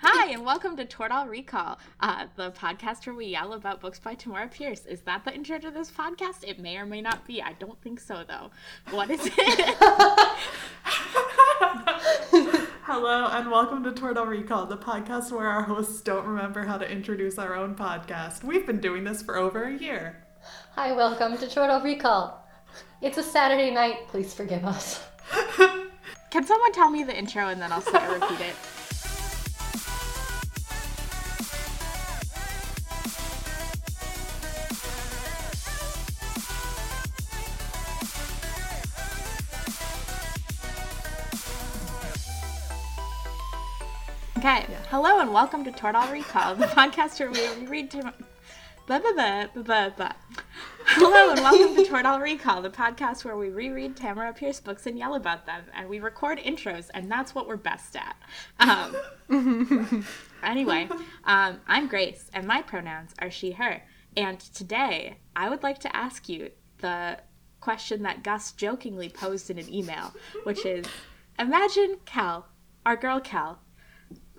Hi, and welcome to Tortall Recall, uh, the podcast where we yell about books by Tamora Pierce. Is that the intro to this podcast? It may or may not be. I don't think so, though. What is it? Hello, and welcome to Tortall Recall, the podcast where our hosts don't remember how to introduce our own podcast. We've been doing this for over a year. Hi, welcome to Tortall Recall. It's a Saturday night. Please forgive us. Can someone tell me the intro and then I'll start repeat it? Hello and welcome to Tortall Recall, the podcast where we read to blah blah blah blah blah. Hello and welcome to Tortall Recall, the podcast where we reread Tamora Pierce books and yell about them, and we record intros, and that's what we're best at. Um, anyway, um, I'm Grace, and my pronouns are she/her. And today, I would like to ask you the question that Gus jokingly posed in an email, which is: Imagine Cal, our girl Cal,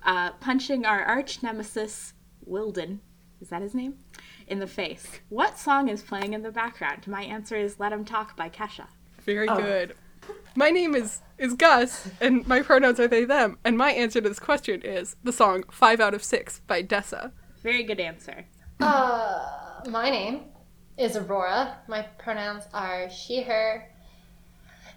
uh, punching our arch nemesis Wyldon. Is that his name? In the face. What song is playing in the background? My answer is "Let 'Em Talk" by Kesha. Very Oh. good. My name is is Gus, and my pronouns are they them. And my answer to this question is the song Five Out of Six by Dessa. Very good answer. Uh, my name is Aurora. My pronouns are she, her.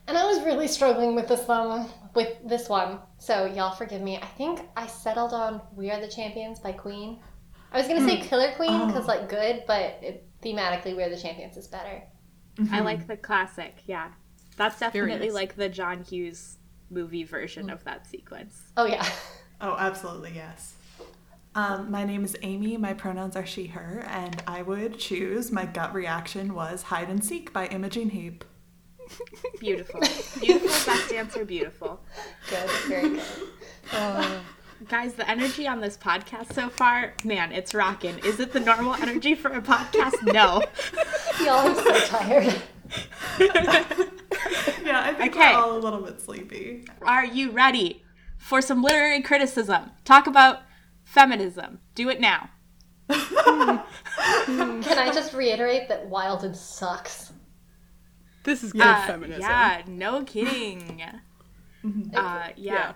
And I was really struggling with this one, with this one. So y'all forgive me. I think I settled on "We Are the Champions" by Queen. I was gonna say hmm. Killer Queen because oh. like good, but it, thematically "We Are the Champions" is better. I mm-hmm. like the classic. Yeah, that's definitely nice. like the John Hughes movie version mm. of that sequence. Oh yeah. Oh, absolutely, yes. Um, my name is Amy, my pronouns are she, her, and I would choose, my gut reaction was Hide and Seek by Imogen Heap. Beautiful, beautiful. Best answer. Beautiful. Good. Very good. Uh, guys, the energy on this podcast so far, man, it's rocking. Is it the normal energy for a podcast? No. Y'all are so tired. Yeah, I think Okay. we're all a little bit sleepy. Are you ready for some literary criticism? Talk about feminism. Do it now. Can I just reiterate that Wyldon sucks? This is good Uh, feminism. Yeah, no kidding. Uh, yeah. Yeah.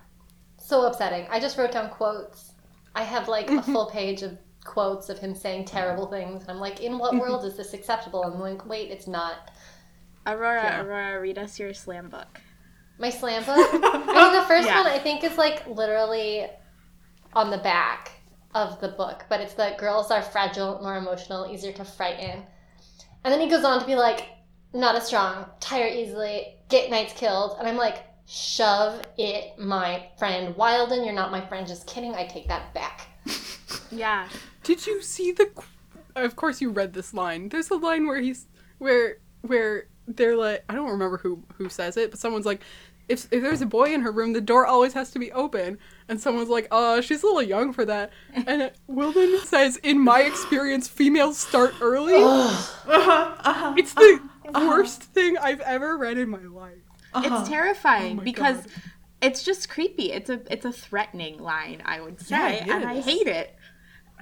So upsetting. I just wrote down quotes. I have like a full page of quotes of him saying terrible things, and I'm like, in what world is this acceptable? And I'm like, wait, it's not. Aurora, Yeah. Aurora, read us your slam book. My slam book. I mean, the first Yeah. one I think is like literally on the back of the book, but it's that girls are fragile, more emotional, easier to frighten. And then he goes on to be like, not as strong, tire easily, get knights killed. And I'm like, shove it, my friend. Wyldon, you're not my friend. Just kidding. I take that back. Yeah. Did you see the? Of course, you read this line. There's a line where he's where where they're like I don't remember who who says it, but someone's like. If, if there's a boy in her room, the door always has to be open. And someone's like, uh, she's a little young for that. And Wyldon says, in my experience, females start early. uh-huh, uh-huh, It's the worst thing I've ever read in my life. It's terrifying Oh because God. it's just creepy. It's a it's a threatening line, I would say, Yeah, and I hate it.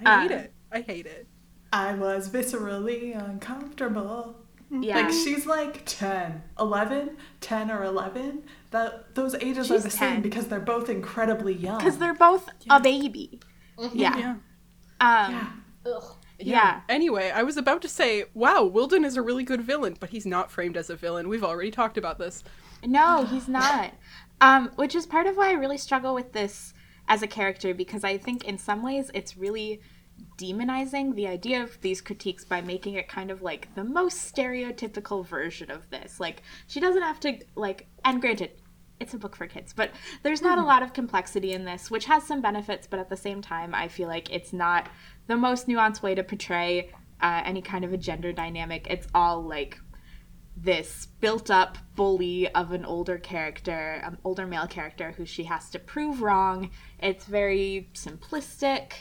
I hate Uh, it. I hate it. I was viscerally uncomfortable. Yeah. Like she's like 10, 11, 10 or 11. That those ages are the 10. same because they're both incredibly young. because they're both a baby. Yeah. Yeah. Um, yeah. Ugh. Yeah. Anyway, I was about to say, wow, Wyldon is a really good villain, but he's not framed as a villain. We've already talked about this. No, he's not. Um, which is part of why I really struggle with this as a character because I think in some ways it's really demonizing the idea of these critiques by making it kind of like the most stereotypical version of this. Like she doesn't have to like and granted it's a book for kids, but there's not a lot of complexity in this, which has some benefits, but at the same time I feel like it's not the most nuanced way to portray uh, any kind of a gender dynamic. It's all like this built up bully of an older character, an older male character who she has to prove wrong. It's very simplistic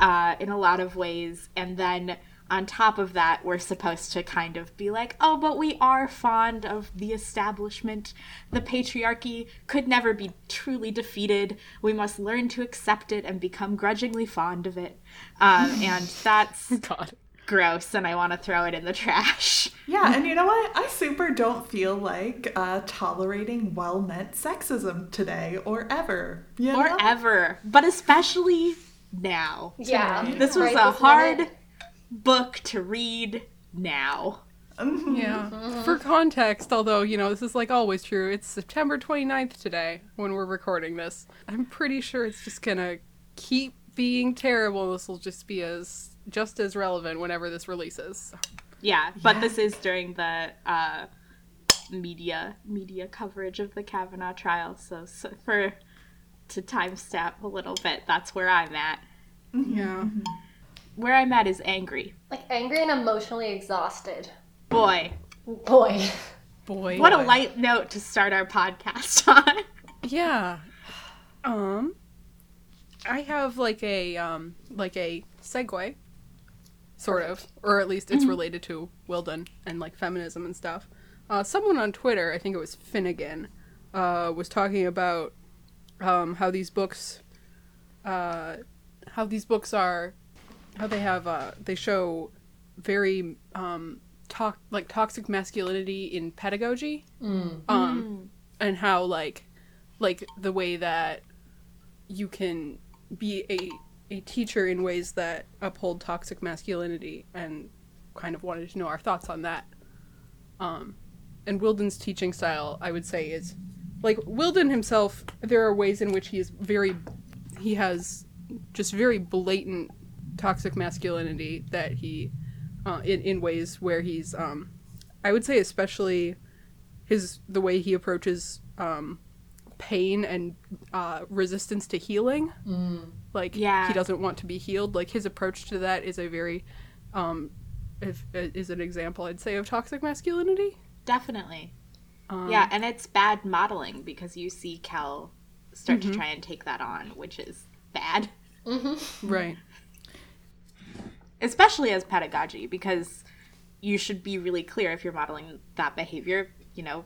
uh, in a lot of ways. And then on top of that, we're supposed to kind of be like, oh, but we are fond of the establishment. The patriarchy could never be truly defeated. We must learn to accept it and become grudgingly fond of it. Um, and that's God. gross, and I want to throw it in the trash. Yeah, and you know what? I super don't feel like uh, tolerating well meant sexism today or ever. You know? Or ever, but especially now. Yeah. This was Right a hard minute. Book to read now. Mm-hmm. Yeah. Mm-hmm. For context, although, you know, this is like always true, it's September 29th today when we're recording this. I'm pretty sure it's just gonna keep being terrible. This will just be as just as relevant whenever this releases. Yeah, but Yeah. this is during the uh, media media coverage of the Kavanaugh trial. So, so for to timestamp a little bit, that's where I'm at. Mm-hmm. Yeah. Where I'm at is angry. Like angry and emotionally exhausted. Boy, Boy. Boy. what a light note to start our podcast on. Yeah. Um I have like a um like a segue sort of or at least it's related to Wyldon and like feminism and stuff. Uh someone on Twitter, I think it was Finnegan, uh was talking about um how these books uh how these books are how they have uh they show very um talk like toxic masculinity in pedagogy um and how like like the way that you can be a a teacher in ways that uphold toxic masculinity and kind of wanted to know our thoughts on that. Um and Wyldon's teaching style i would say is like Wyldon himself there are ways in which he is very he has just very blatant toxic masculinity that he uh, in in ways where he's um i would say especially his the way he approaches um pain and uh resistance to healing like Yeah. he doesn't want to be healed like his approach to that is a very um if, is an example i'd say of toxic masculinity Definitely. um, yeah, and it's bad modeling because you see Cal start Mm-hmm. to try and take that on, which is bad. right especially as pedagogy because you should be really clear if you're modeling that behavior you know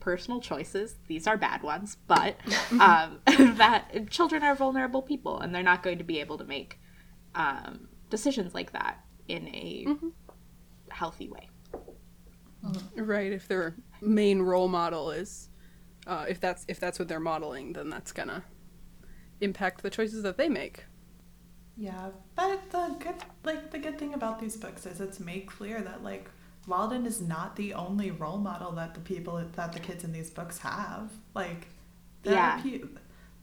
personal choices these are bad ones but um, that children are vulnerable people and they're not going to be able to make um, decisions like that in a healthy way. Right if their main role model is uh, if that's if that's what they're modeling then that's gonna impact the choices that they make Yeah, but the good like the good thing about these books is it's made clear that like Wyldon is not the only role model that the people that the kids in these books have. Like Yeah. pe-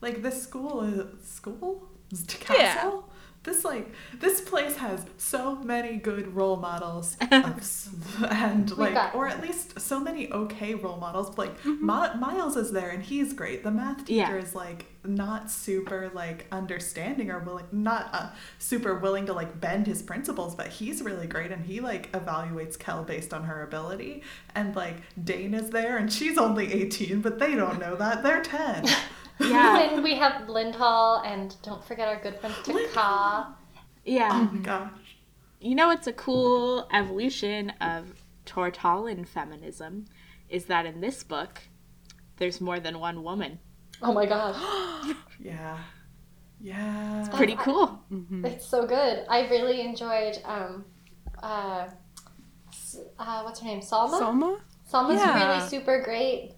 like this school is school castle. This like this place has so many good role models of, and like or at least so many okay role models. Like Mi- Myles is there and he's great. The math teacher Yeah. is like not super like understanding or willing not uh, super willing to like bend his principles but he's really great and he like evaluates kel based on her ability and like dane is there and she's only 18 but they don't know that they're 10 yeah And we have Lindhall and don't forget our good friend Tkaa. yeah oh my gosh you know it's a cool evolution of Tortallan feminism is that in this book there's more than one woman Oh my god. yeah yeah It's pretty cool It's so good. I really enjoyed um uh, uh what's her name? Salma? Salma? Salma's Yeah. really super great.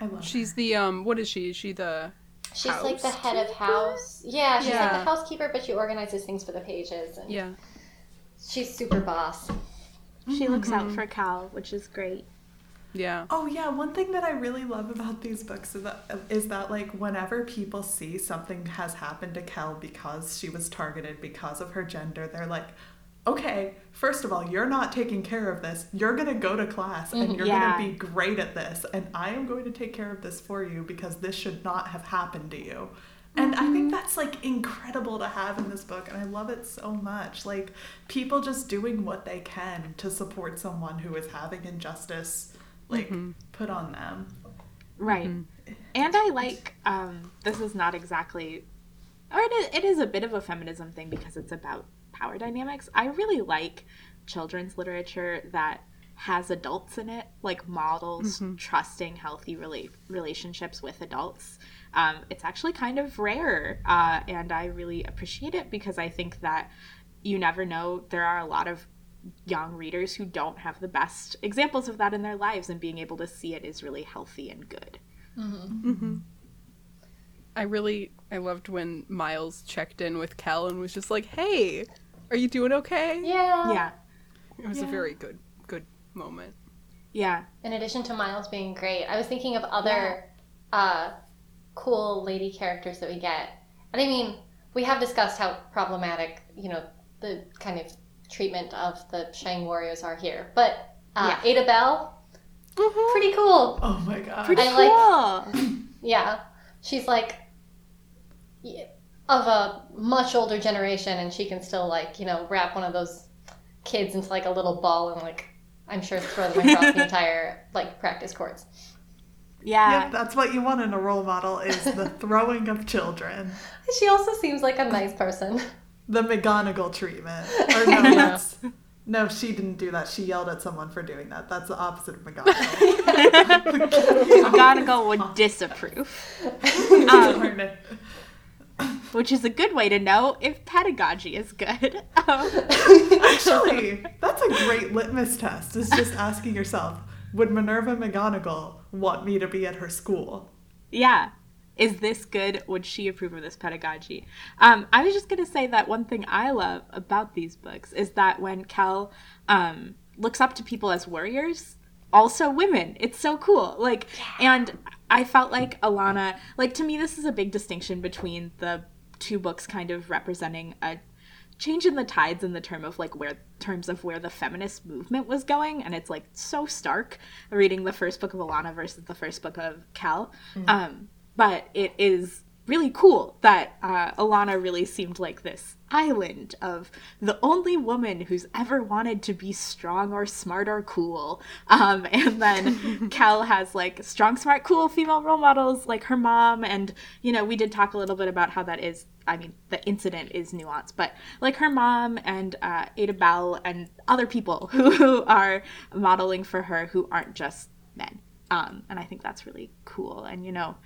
I love She's the um what is she? Is she the She's like the head of house. Yeah, she's like the housekeeper, but she organizes things for the pages. And yeah. She's super boss. she looks out for cal which is great Yeah. Oh yeah, one thing that I really love about these books is that is that like whenever people see something has happened to Kel because she was targeted because of her gender, they're like, okay, first of all, you're not taking care of this. You're gonna go to class and mm-hmm, you're Yeah. gonna be great at this, and I am going to take care of this for you because this should not have happened to you. And I think mm-hmm. that's like incredible to have in this book, and I love it so much. Like people just doing what they can to support someone who is having injustice like mm-hmm. put on them. Right. And I like um this is not exactly or it is, it is a bit of a feminism thing because it's about power dynamics. I really like children's literature that has adults in it, like models trusting healthy rela- relationships with adults. Um, it's actually kind of rare, uh, and I really appreciate it because I think that you never know. There are a lot of young readers who don't have the best examples of that in their lives, and being able to see it is really healthy and good. I really I loved when Myles checked in with Cal and was just like, "Hey, are you doing okay?" Yeah. Yeah, It was a very good good moment. yeah, In addition to Myles being great, I was thinking of other uh, cool lady characters that we get. And I mean, we have discussed how problematic, you know, the kind of treatment of the Shang warriors are here. But uh, Eda Bell, pretty cool. Oh my god. pretty I cool. Yeah. She's like y- of a much older generation, and she can still, like, you know, wrap one of those kids into like a little ball and, like, I'm sure throw them across the entire, like, practice courts. yeah. Yep, that's what you want in a role model is the throwing of children. She also seems like a nice person. The McGonagall treatment. Or no, that's no, she didn't do that. She yelled at someone for doing that. That's the opposite of McGonagall. McGonagall would disapprove, um, Darn it. which is a good way to know if pedagogy is good. Um, Actually, that's a great litmus test. Is just asking yourself, would Minerva McGonagall want me to be at her school? yeah. Is this good? Would she approve of this pedagogy? Um, I was just going to say that one thing I love about these books is that when Kel um, looks up to people as warriors, also women, it's so cool. Like, and I felt like Alanna, like, to me, this is a big distinction between the two books kind of representing a change in the tides in the term of like where terms of where the feminist movement was going and it's like so stark reading the first book of Alanna versus the first book of Cal. Um but it is really cool that uh, Alanna really seemed like this island of the only woman who's ever wanted to be strong or smart or cool. Um, and then Cal has like strong, smart, cool female role models like her mom. And, you know, we did talk a little bit about how that is. I mean, the incident is nuanced, but like her mom and uh, Eda Bell and other people who are modeling for her who aren't just men. Um, and I think that's really cool. And, you know,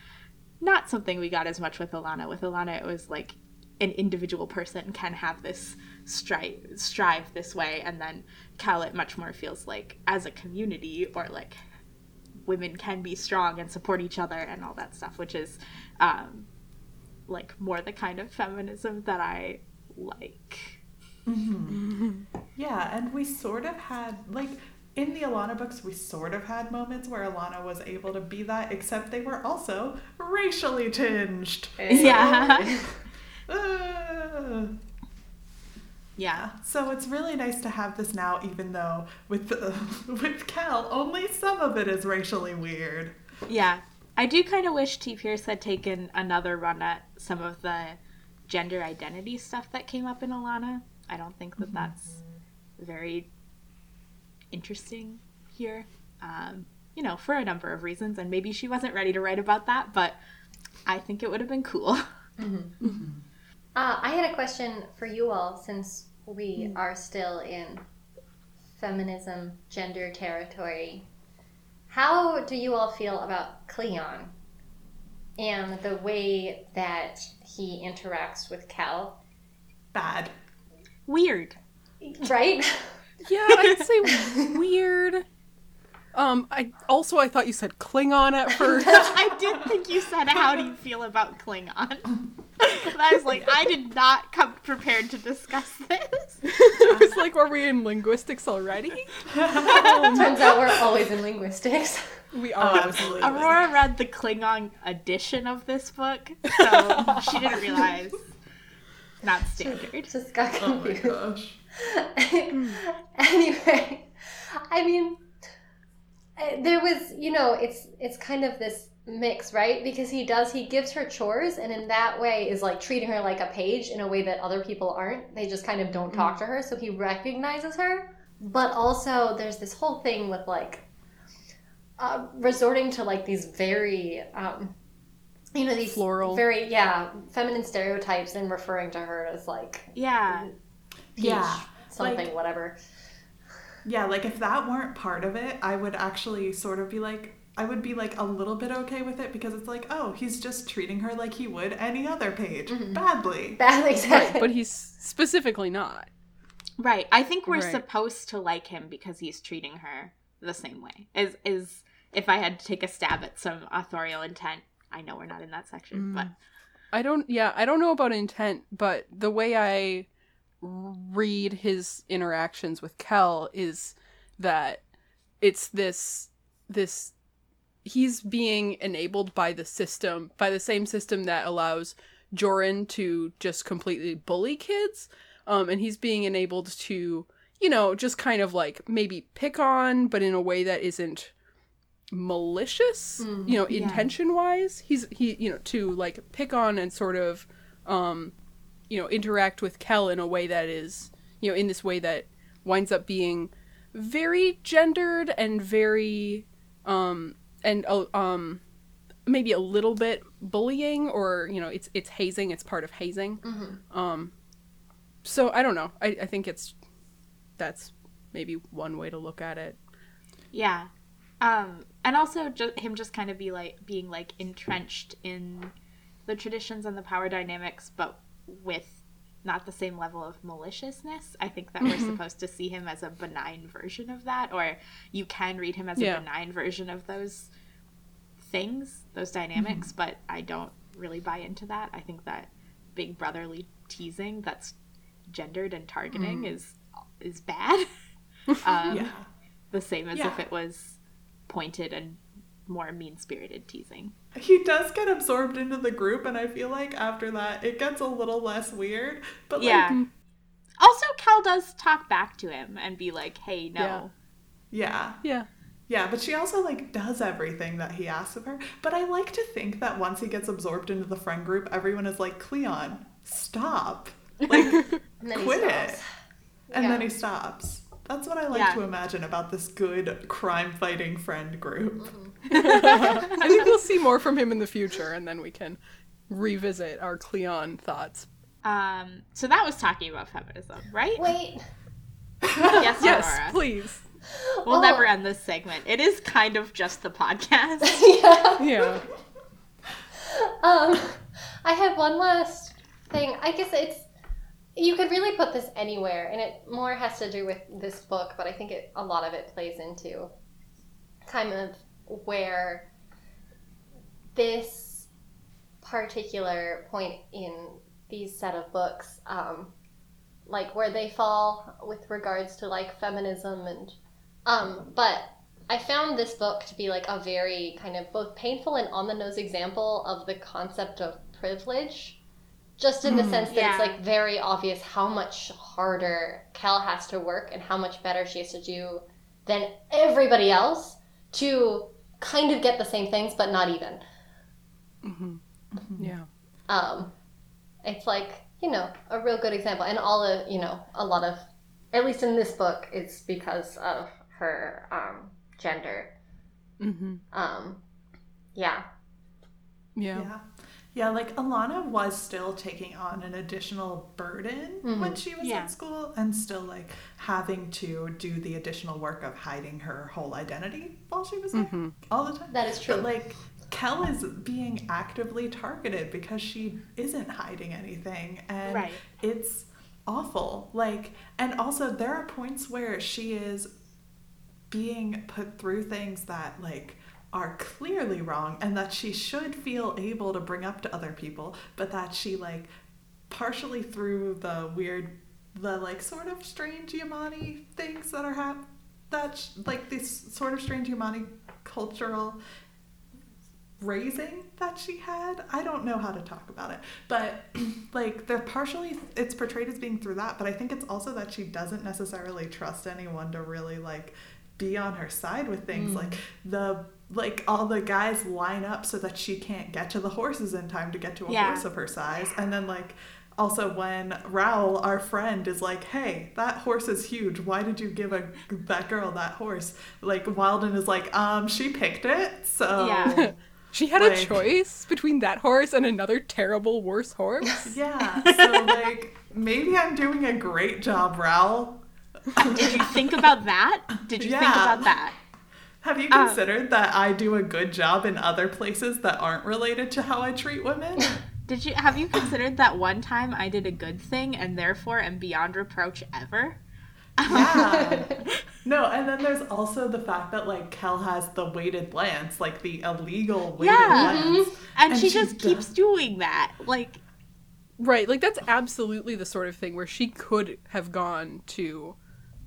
not something we got as much with Alanna. With Alanna, it was like an individual person can have this strive strive this way, and then Cal it much more feels like as a community or like women can be strong and support each other and all that stuff, which is um, like more the kind of feminism that I like. Yeah, and we sort of had like in the Alanna books, we sort of had moments where Alanna was able to be that, except they were also racially tinged. Yeah. Uh, Yeah. so it's really nice to have this now, even though with the, with Cal, only some of it is racially weird. Yeah. I do kind of wish T. Pierce had taken another run at some of the gender identity stuff that came up in Alanna. I don't think that that's very interesting here. Um, you know, for a number of reasons, and maybe she wasn't ready to write about that, but I think it would have been cool. Uh, I had a question for you all since we are still in feminism, gender territory. How do you all feel about Cleon and the way that he interacts with Cal? Bad. Weird. Right? Yeah, I'd say weird. Um, I also I thought you said Klingon at first. I did think you said, How do you feel about Klingon? And I was like, I did not come prepared to discuss this. I was like, were we in linguistics already? Turns out we're always in linguistics. We Oh, are. absolutely. Aurora read the Klingon edition of this book, so she didn't realize. Not standard. Just got Oh my confused. Gosh. anyway, I mean, uh, there was, you know, it's it's kind of this mix, right? Because he does, he gives her chores, and in that way is like treating her like a page in a way that other people aren't. They just kind of don't talk to her, so he recognizes her. But also, there's this whole thing with like uh, resorting to like these very. Um, you know these Floral. very yeah feminine stereotypes and referring to her as like Yeah. Peach Yeah, something like- whatever. Yeah, like if that weren't part of it, I would actually sort of be like, I would be like a little bit okay with it because it's like, oh, he's just treating her like he would any other page mm-hmm. badly. Bad Right, but he's specifically not. Right. I think we're Right. supposed to like him because he's treating her the same way. Is is if I had to take a stab at some authorial intent, I know we're not in that section, but mm. I don't yeah, I don't know about intent, but the way I read his interactions with Kel is that it's this this he's being enabled by the system, by the same system that allows Joren to just completely bully kids. Um and he's being enabled to, you know, just kind of like maybe pick on but in a way that isn't malicious you know Yeah. intention wise he's he you know to like pick on and sort of um you know interact with kel in a way that is you know in this way that winds up being very gendered and very um and uh, um maybe a little bit bullying or you know it's it's hazing it's part of hazing. Um so i don't know. I i think it's that's maybe one way to look at it. Yeah. Um and also just him just kind of be like being like entrenched in the traditions and the power dynamics but with not the same level of maliciousness. I think that we're mm-hmm. supposed to see him as a benign version of that or you can read him as Yeah. a benign version of those things, those dynamics, mm-hmm. but I don't really buy into that. I think that big brotherly teasing that's gendered and targeting mm-hmm. is is bad. um, Yeah. The same as Yeah. if it was pointed and more mean spirited teasing. He does get absorbed into the group, and I feel like after that, it gets a little less weird. But like, Yeah. Also, Cal does talk back to him and be like, "Hey, no." yeah. yeah Yeah, but she also like does everything that he asks of her. But I like to think that once he gets absorbed into the friend group, everyone is like, Cleon, stop. Like quit it. and Yeah. then he stops. That's what I like Yeah. to imagine about this good crime fighting friend group. Mm-hmm. I think we'll see more from him in the future, and then we can revisit our Cleon thoughts. Um, so that was talking about feminism, right? Wait. yes, Yes, Aurora. please. We'll Oh. never end this segment. It is kind of just the podcast. yeah. Yeah. Um, I have one last thing. I guess it's you could really put this anywhere, and it more has to do with this book, but I think it a lot of it plays into kind of where this particular point in these set of books, um, like where they fall with regards to like feminism and um, but I found this book to be like a very kind of both painful and on the nose example of the concept of privilege. Just in the sense that yeah. it's like very obvious how much harder Kel has to work and how much better she has to do than everybody else to kind of get the same things, but not even. hmm Yeah. Um, it's like you know a real good example, and all of you know a lot of, at least in this book, it's because of her um, gender. hmm Um, yeah. Yeah. Yeah. Yeah, like Alanna was still taking on an additional burden mm-hmm. when she was Yeah. in school and still like having to do the additional work of hiding her whole identity while she was there mm-hmm. all the time. That is true. But like Kel is being actively targeted because she isn't hiding anything and Right. it's awful. Like and also there are points where she is being put through things that like are clearly wrong and that she should feel able to bring up to other people but that she like partially through the weird the like sort of strange yamani things that are hap that sh- like this sort of strange yamani cultural raising that she had i don't know how to talk about it. But like they're partially it's portrayed as being through that but i think it's also that she doesn't necessarily trust anyone to really like be on her side with things. Mm. Like the like all the guys line up so that she can't get to the horses in time to get to a Yeah. horse of her size and then like also when Raoul, our friend, is like, "Hey, that horse is huge. Why did you give a that girl that horse?" Like Wyldon is like, "Um, she picked it, so Yeah. She had a choice between that horse and another terrible, worse horse. Yeah, so like maybe I'm doing a great job, Raoul. Did you think about that? Did you think about that? Have you Uh, considered that I do a good job in other places that aren't related to how I treat women? Did you have you considered that one time I did a good thing and therefore am beyond reproach ever? Yeah. no, and then there's also the fact that like Kel has the weighted lance, like the illegal weighted Yeah. lance. And, And she she just does- keeps doing that. Like Right, like that's absolutely the sort of thing where she could have gone to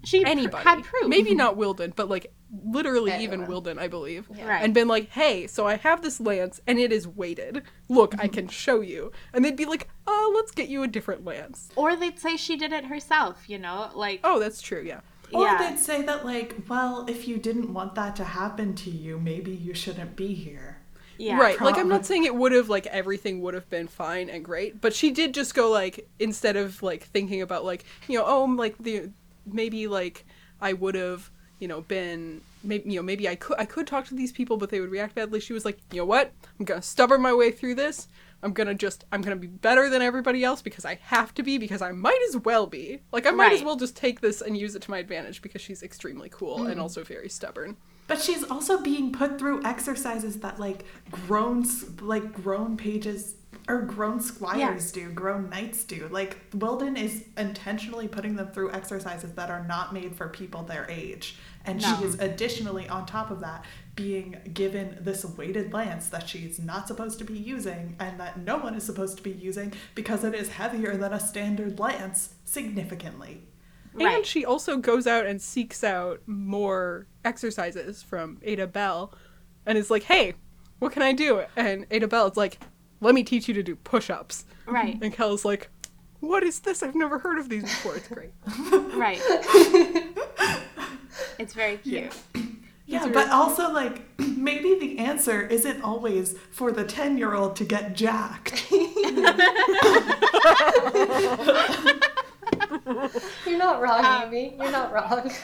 she pr- anybody. had proof. Maybe not Wyldon, but like literally even Wyldon, I believe. Right. And been like, hey, so I have this lance and it is weighted. Look. I can show you. And they'd be like, oh, let's get you a different lance. or they'd say she did it herself, you know? Like Oh, that's true, yeah. Or yeah. they'd say that like, well, if you didn't want that to happen to you, maybe you shouldn't be here. yeah. right. Like I'm not saying it would have like everything would have been fine and great, but she did just go like instead of like thinking about like, you know, oh, like the maybe like I would have, you know, been maybe you know, maybe I could I could talk to these people but they would react badly. She was like, "You know what? I'm going to stubborn my way through this. I'm going to just I'm going to be better than everybody else because I have to be because I might as well be. Like I might as well just take this and use it to my advantage because she's extremely cool and mm. also very stubborn." But she's also being put through exercises that like grown like grown pages or grown squires do, grown knights do. Like Wyldon is intentionally putting them through exercises that are not made for people their age. And No. she is additionally on top of that being given this weighted lance that she's not supposed to be using and that no one is supposed to be using because it is heavier than a standard lance significantly. Right. And she also goes out and seeks out more exercises from Eda Bell and is like, hey, what can I do? And Eda Bell is like, let me teach you to do push ups. Right. And Kel's like, what is this? I've never heard of these before. It's great. Right. it's very cute. Yeah, It's but very- also like maybe the answer isn't always for the 10 year old to get jacked. You're not wrong, Um, Amy. You're not wrong.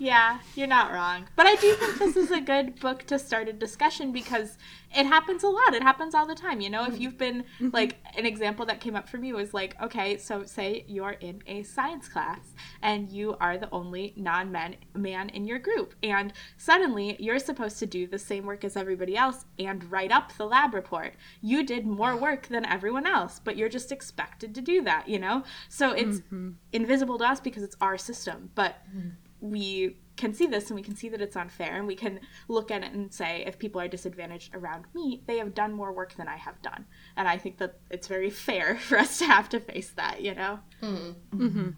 Yeah, you're not wrong. But I do think this is a good book to start a discussion because it happens a lot. It happens all the time. You know, if you've been mm-hmm. like an example that came up for me was like, okay, so say you're in a science class and you are the only non-man man in your group and suddenly you're supposed to do the same work as everybody else and write up the lab report. You did more work than everyone else, but you're just expected to do that, you know? So it's mm-hmm. invisible to us because it's our system, but mm-hmm. We can see this and we can see that it's unfair and we can look at it and say if people are disadvantaged around me they have done more work than i have done and i think that it's very fair for us to have to face that you know Hmm. Hmm.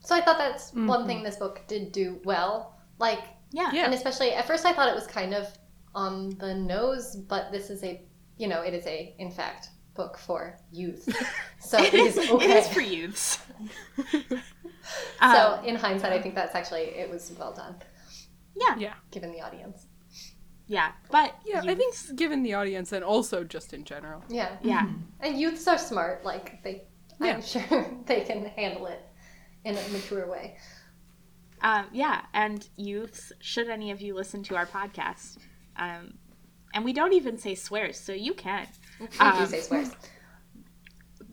So I thought that's one thing this book did do well. Like, yeah Yeah. and especially at first I thought it was kind of on the nose, but this is a, you know, it is a, in fact, book for youth. So it is okay. it is for youths So Um, in hindsight, I think that's actually it was well done, yeah Yeah. given the audience. yeah but Yeah, I think given the audience and also just in general. Yeah, yeah and youths are smart. Like they, Yeah. I'm sure they can handle it in a mature way. um, yeah and youths should any of you listen to our podcast um, and we don't even say swears so you can We do Um, say swears.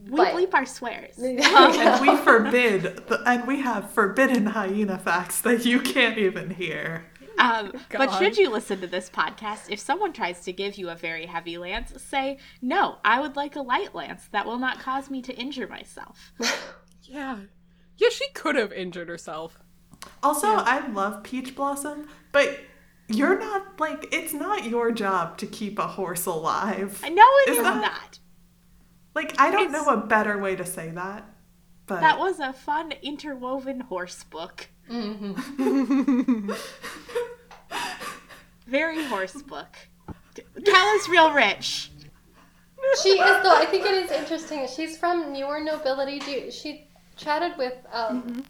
We But- bleep our swears and we forbid, the, and we have forbidden hyena facts that you can't even hear. Um, but should you listen to this podcast, if someone tries to give you a very heavy lance, say, No, I would like a light lance that will not cause me to injure myself. Yeah. Yeah, she could have injured herself. Also, I love Peach Blossom, but you're not like it's not your job to keep a horse alive. No, it Is is that- not. Like I don't It's- know a better way to say that. But That was a fun interwoven horse book. Mm-hmm. Very horse book. Cal is real rich. She is though. I think it is interesting. She's from newer nobility. Do you, she chatted with um,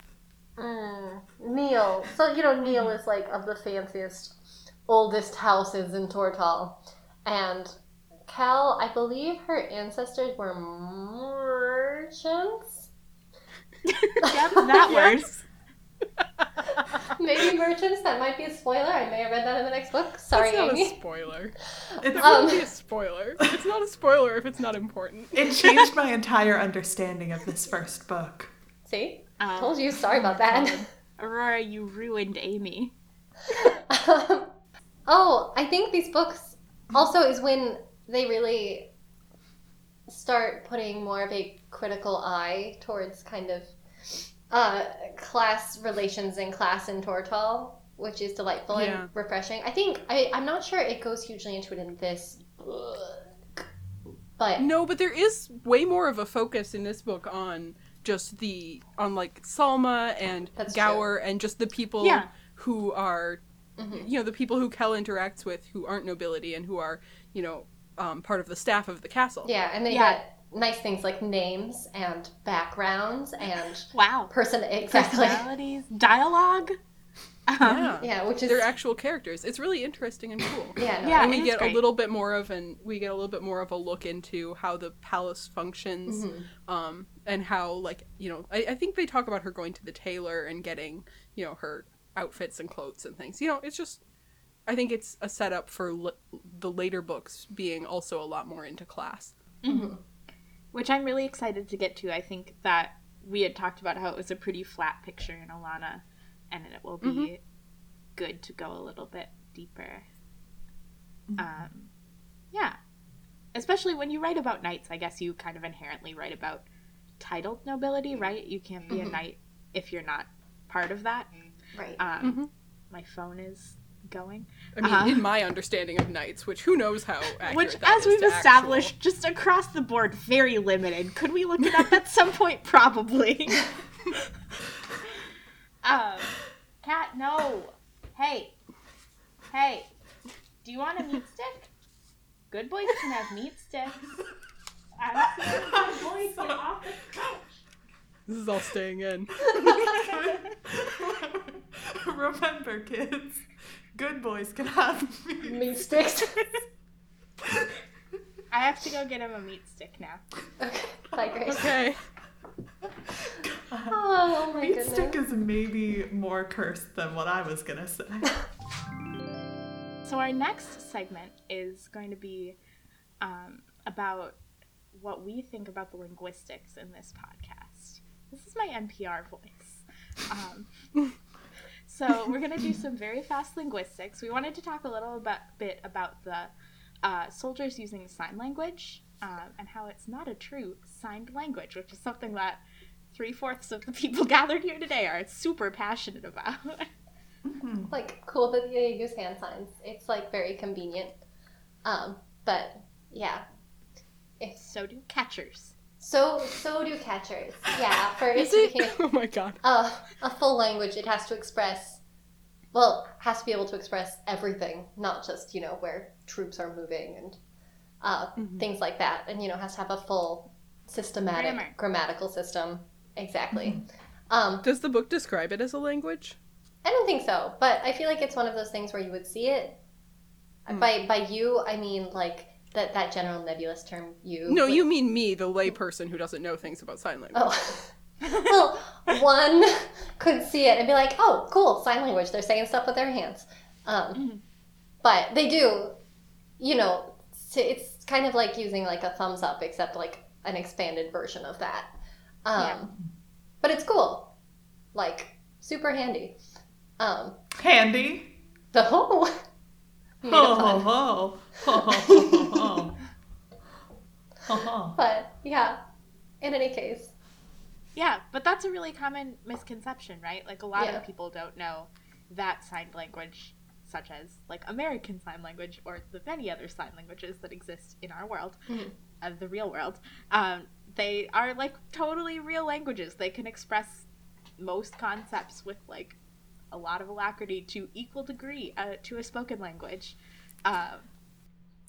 mm, Neal. So you know Neal is like of the fanciest, oldest houses in Tortall, and Cal. I believe her ancestors were merchants. Yep, that works. Maybe merchants. That might be a spoiler. I may have read that in the next book. Sorry, It's not a spoiler. it's, It Um, wouldn't be a spoiler. It's not a spoiler if it's not important. it changed my entire understanding of this first book. See? Um, Told you. Sorry about that. Aurora, you ruined Amy. Um, oh, I think these books also is when they really start putting more of a critical eye towards kind of uh, class relations and class in Tortall, which is delightful Yeah. and refreshing. I think I, I'm not sure it goes hugely into it in this book, but No, but there is way more of a focus in this book on just the on like Salma and That's Gower and just the people Yeah. who are Mhm. you know the people who Kel interacts with who aren't nobility and who are you know um, part of the staff of the castle. yeah, and they Yeah. get nice things like names and backgrounds and Wow. person exactly. Personalities, dialogue. Um, Yeah. Yeah, which is They're actual characters. It's really interesting and cool. yeah, no, Yeah, and we get great. a little bit more of an we get a little bit more of a look into how the palace functions Mhm. um and how like you know I, I think they talk about her going to the tailor and getting you know her outfits and clothes and things you know it's just i think it's a setup for l- the later books being also a lot more into class which I'm really excited to get to. I think that we had talked about how it was a pretty flat picture in Alanna, and it will be Mhm. good to go a little bit deeper. Um, yeah, especially when you write about knights. I guess you kind of inherently write about titled nobility, right? You can't be a Mhm. knight if you're not part of that. right. Um, Mhm. My phone is going. i mean Uh-huh. in my understanding of knights which who knows how accurate Which, that as is we've to established, just across the board, very limited. Could we look it up at some point? Probably. um, Cat, no. Hey, hey, do you want a meat stick? Good boys can have meat sticks. I'm good boys get off the couch. this is all staying in Remember, kids, good boys can have meat. Meat sticks. I have to go get him a meat stick now. okay. Bye, Grace. okay Oh my Meat goodness. stick is maybe more cursed than what I was gonna say. So our next segment is going to be um, about what we think about the linguistics in this podcast. This is my NPR voice. Um, so we're going to do some very fast linguistics. We wanted to talk a little about, bit about the uh, soldiers using sign language um, and how it's not a true signed language, which is something that three fourths of the people gathered here today are super passionate about. like cool that they use hand signs. It's like very convenient. Um, but yeah. If so do catchers. So so do catchers. Yeah, for it is it be oh my god a, a full language, it has to express well, has to be able to express everything, not just, you know, where troops are moving and uh, Mhm. things like that. And, you know, has to have a full systematic Grammar. grammatical system. Exactly. Um, does the book describe it as a language I don't think so, but I feel like it's one of those things where you would see it. Mm. By by you, I mean like that that general nebulous term you. no would- you mean me the layperson who doesn't know things about sign language Oh. well, one could see it and be like, "Oh, cool, sign language. They're saying stuff with their hands." Um, Mhm. But they do, you know, it's kind of like using like a thumbs up, except like an expanded version of that. Um, Yeah. But it's cool, like super handy. Um, Handy. the whole. Ho ho ho. But yeah, in any case, Yeah, but that's a really common misconception, right? Like a lot Yeah. of people don't know that signed language, such as like American Sign Language or the many other sign languages that exist in our world, Mhm. of the real world. Um, they are like totally real languages. They can express most concepts with like a lot of alacrity to equal degree uh, to a spoken language. Um,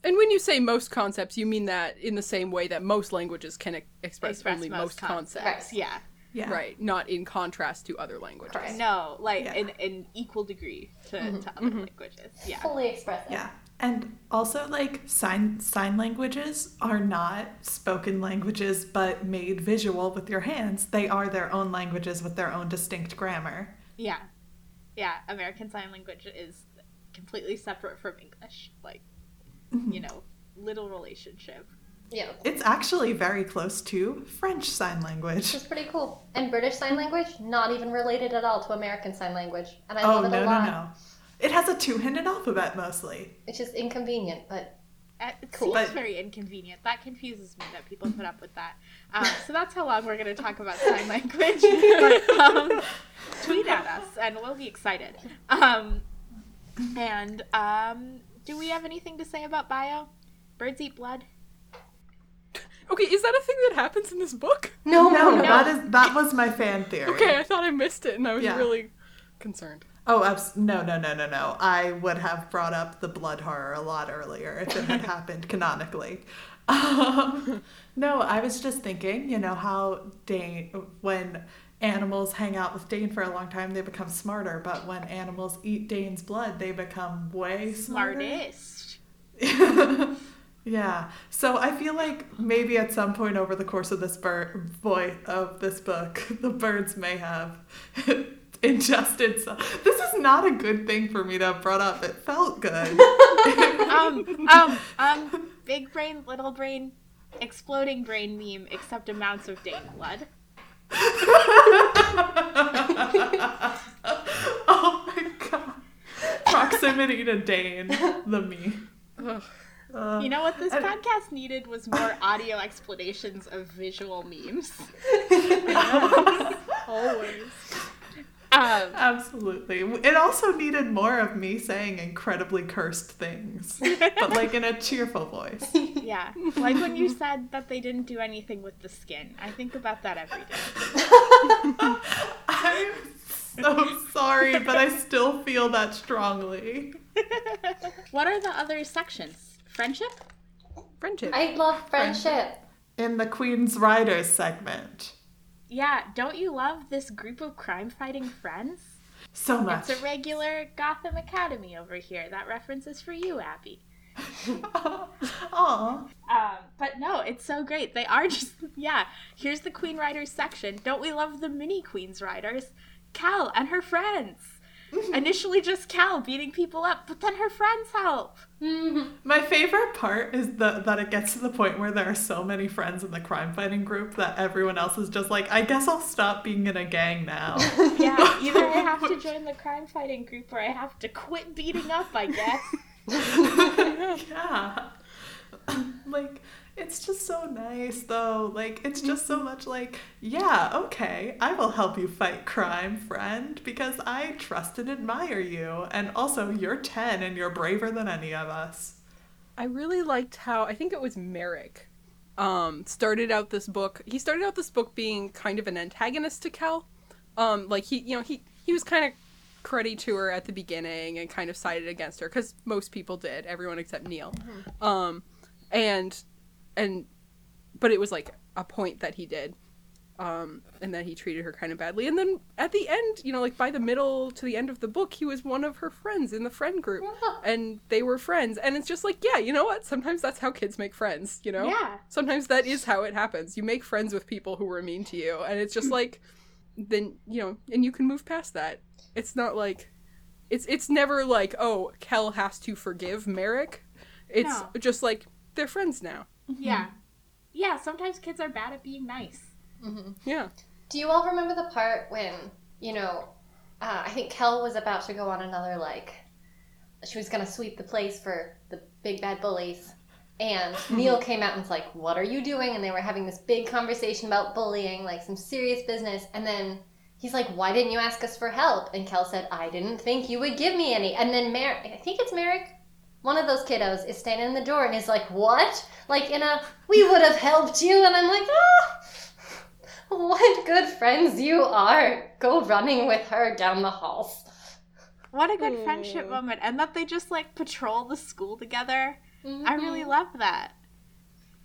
And when you say most concepts, you mean that in the same way that most languages can e- express, express only most concepts. Right. Yeah. Yeah. Right, not in contrast to other languages. Correct. No, like Yeah. in an equal degree to, Mhm. to other Mhm. languages. Yeah. fully express it. Yeah. And also like sign sign languages are not spoken languages but made visual with your hands. They are their own languages with their own distinct grammar. Yeah. Yeah, American Sign Language is completely separate from English. Like, Mhm. you know, little relationship. Yeah. It's actually very close to French Sign Language. Which is pretty cool. And British Sign Language, not even related at all to American Sign Language. And I Oh, love it no, a lot. no. no. It has a two handed alphabet mostly. It's just inconvenient, but It Cool. seems But- very inconvenient. That confuses me that people put up with that. Um, so that's how long we're going to talk about sign language. But, um, tweet at us, and we'll be excited. Um, and um, do we have anything to say about bio? Birds eat blood. Okay, is that a thing that happens in this book? no, No, no, no. that is that was my fan theory. Okay, I thought I missed it and I was Yeah. really concerned. Oh, abs- no, no, no, no, no. I would have brought up the blood horror a lot earlier if it had happened canonically. Um, no, I was just thinking, you know, how Daine, when animals hang out with Daine for a long time, they become smarter, but when animals eat Daine's blood, they become way smarter. Smartest. yeah. So I feel like maybe at some point over the course of this bird boy of this book, the birds may have ingested. This is not a good thing for me to have brought up. It felt good. Um, um, um, big brain, little brain, exploding brain meme, except amounts of Daine blood. oh my god. Proximity to Daine, the me. Ugh. Uh, You know what this and- podcast needed was more audio explanations of visual memes. Always. Um, Absolutely. It also needed more of me saying incredibly cursed things, but like in a cheerful voice. yeah, like when you said that they didn't do anything with the skin. I think about that every day. I'm so sorry, but I still feel that strongly. what are the other sections? Friendship? Friendship. I love friendship. In the Queen's Riders segment. Yeah, don't you love this group of crime fighting friends? So much. It's a regular Gotham Academy over here. That reference is for you, Abby. Aw. Um, but no, it's so great. They are just yeah. Here's the Queen Riders section. Don't we love the mini Queens Riders? Kel and her friends. Initially just Kel beating people up, but then her friends help. Mm-hmm. My favorite part is the, that it gets to the point where there are so many friends in the crime fighting group that everyone else is just like, I guess I'll stop being in a gang now. Yeah, either I have to join the crime fighting group or I have to quit beating up, I guess. yeah. like, it's just so nice though. Like, it's just so much like, yeah, okay, I will help you fight crime, friend, because I trust and admire you. And also, you're 10 and you're braver than any of us. I really liked how I think it was Merric um started out this book. He started out this book being kind of an antagonist to Kel. Um like he you know he he was kind of cruddy to her at the beginning and kind of sided against her cuz most people did, everyone except Neal. Um and and but it was like a point that he did um and that he treated her kind of badly. And then at the end you know like by the middle to the end of the book he was one of her friends in the friend group and they were friends. And it's just like yeah you know what? Sometimes that's how kids make friends you know? Yeah. sometimes that is how it happens. You make friends with people who were mean to you and it's just like then you know and you can move past that. It's not like it's it's never like oh kel has to forgive merric. It's No. just like they're friends now Yeah. Yeah, sometimes kids are bad at being nice. Mm-hmm. yeah Do you all remember the part when, you know, uh, I think Kel was about to go on another, like, she was going to sweep the place for the big bad bullies. And Neal came out and was like, What are you doing? And they were having this big conversation about bullying, like some serious business. And then he's like, Why didn't you ask us for help? And Kel said, I didn't think you would give me any. And then Mer, I think it's Merric, one of those kiddos, is standing in the door and is like, What? Like in a, We would have helped you. And I'm like, Ah. What good friends you are. Go running with her down the halls. What a good friendship moment. And that they just like patrol the school together. I Mm-hmm. really love that.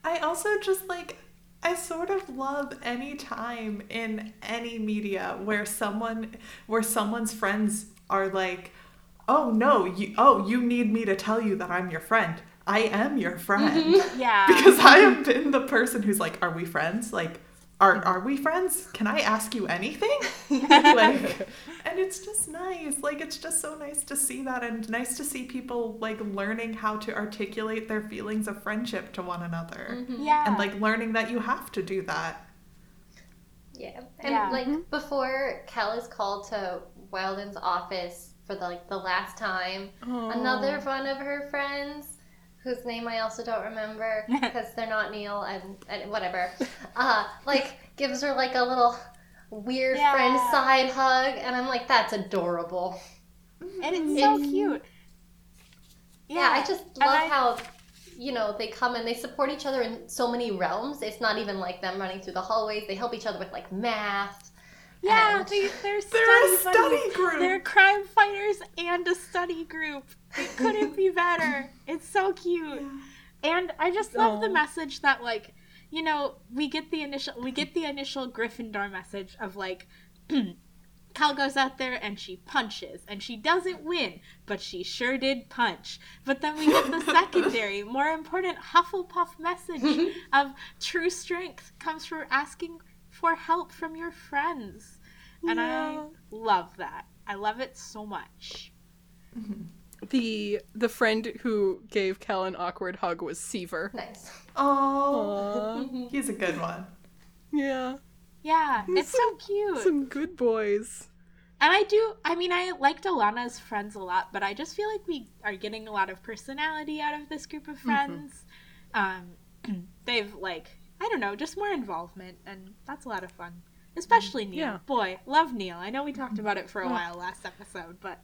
I also just like I sort of love any time in any media where someone where someone's friends are like, "Oh no, you oh, you need me to tell you that I'm your friend. I am your friend." Mm-hmm. Yeah. Because I have been the person who's like, "Are we friends?" Like, are are we friends? Can I ask you anything? like, and it's just nice. Like it's just so nice to see that and nice to see people like learning how to articulate their feelings of friendship to one another. Mm-hmm. Yeah. And like learning that you have to do that. Yeah, and Yeah. like mm-hmm. before Kel is called to Wyldon's office for the, like the last time, another one of her friends, whose name I also don't remember because they're not Neal and, and whatever, uh, like gives her like a little weird Yeah. friend side hug, and I'm like, that's adorable. and it's so cute. Yeah, I just love I- how you know they come and they support each other in so many realms. It's not even like them running through the hallways. They help each other with like math. Yeah, And- they, they're They're a study buddies. group. They're crime fighters and a study group. It couldn't be better. It's so cute. And I just love the message that like, you know, we get the initial we get the initial Gryffindor message of like Kel goes out there and she punches and she doesn't win, but she sure did punch. But then we get the secondary, more important Hufflepuff message of true strength comes from asking for help from your friends. And Yeah. I love that. I love it so much. The the friend who gave Kel an awkward hug was Seaver. Nice. Oh, he's a good one. Yeah. Yeah, it's so cute. Some good boys. And I do, I mean, I liked Alanna's friends a lot, but I just feel like we are getting a lot of personality out of this group of friends. Um, they've, like, I don't know, just more involvement, and that's a lot of fun. Especially Neal. Yeah. Boy, love Neal. I know we talked about it for a while last episode, but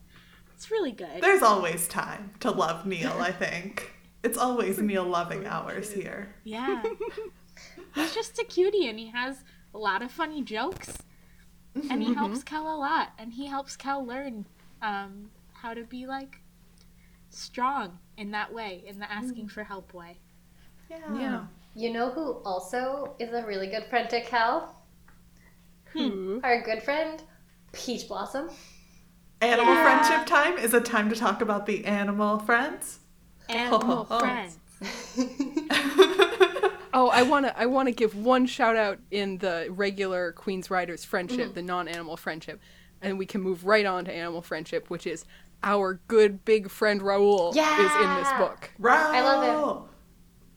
it's really good. There's always time to love Neal, I think. It's always Neal loving hours here. Yeah. He's just a cutie, and he has a lot of funny jokes, and he helps Kel a lot, and he helps Kel learn um, how to be, like, strong in that way, in the asking for help way. Yeah. Yeah. You know who also is a really good friend to Kel? Who? Our good friend, Peachblossom. Animal Yeah. friendship time is a time to talk about the animal friends. Animal Oh. friends. Oh, I wanna I wanna give one shout out in the regular Queen's Riders friendship, mm-hmm. the non-animal friendship, and we can move right on to animal friendship, which is our good big friend Raoul is in this book. book. I love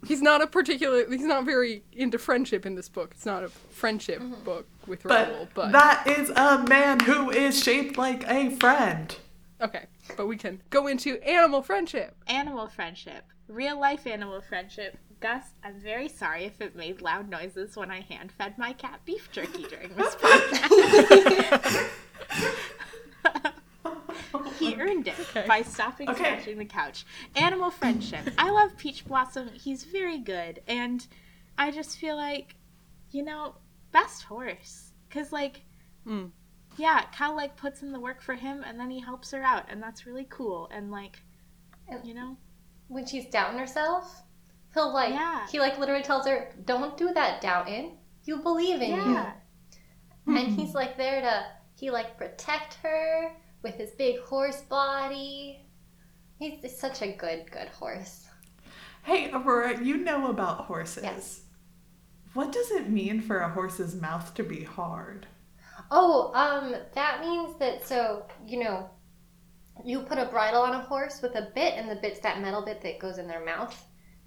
He's not a particular. He's not very into friendship in this book. It's not a friendship mm-hmm. book with Raoul, But, but that is a man who is shaped like a friend. okay. But we can go into animal friendship. Animal friendship. Real life animal friendship. Gus, I'm very sorry if it made loud noises when I hand fed my cat beef jerky during this podcast. he earned it Okay. by stopping Okay. scratching the couch. Animal friendship. I love Peachblossom. He's very good. And I just feel like, you know, best horse. Because, like, Mm. yeah, Kel, like, puts in the work for him and then he helps her out. And that's really cool. And, like, you know? When she's doubting herself, he'll like Yeah. he like literally tells her, "Don't do that, doubting. You believe in Yeah. you." And he's like there to he like protect her with his big horse body. He's such a good good horse. Hey, Aurora, you know about horses. Yes. What does it mean for a horse's mouth to be hard? Oh, um, that means that so you know, you put a bridle on a horse with a bit, and the bit's that metal bit that goes in their mouth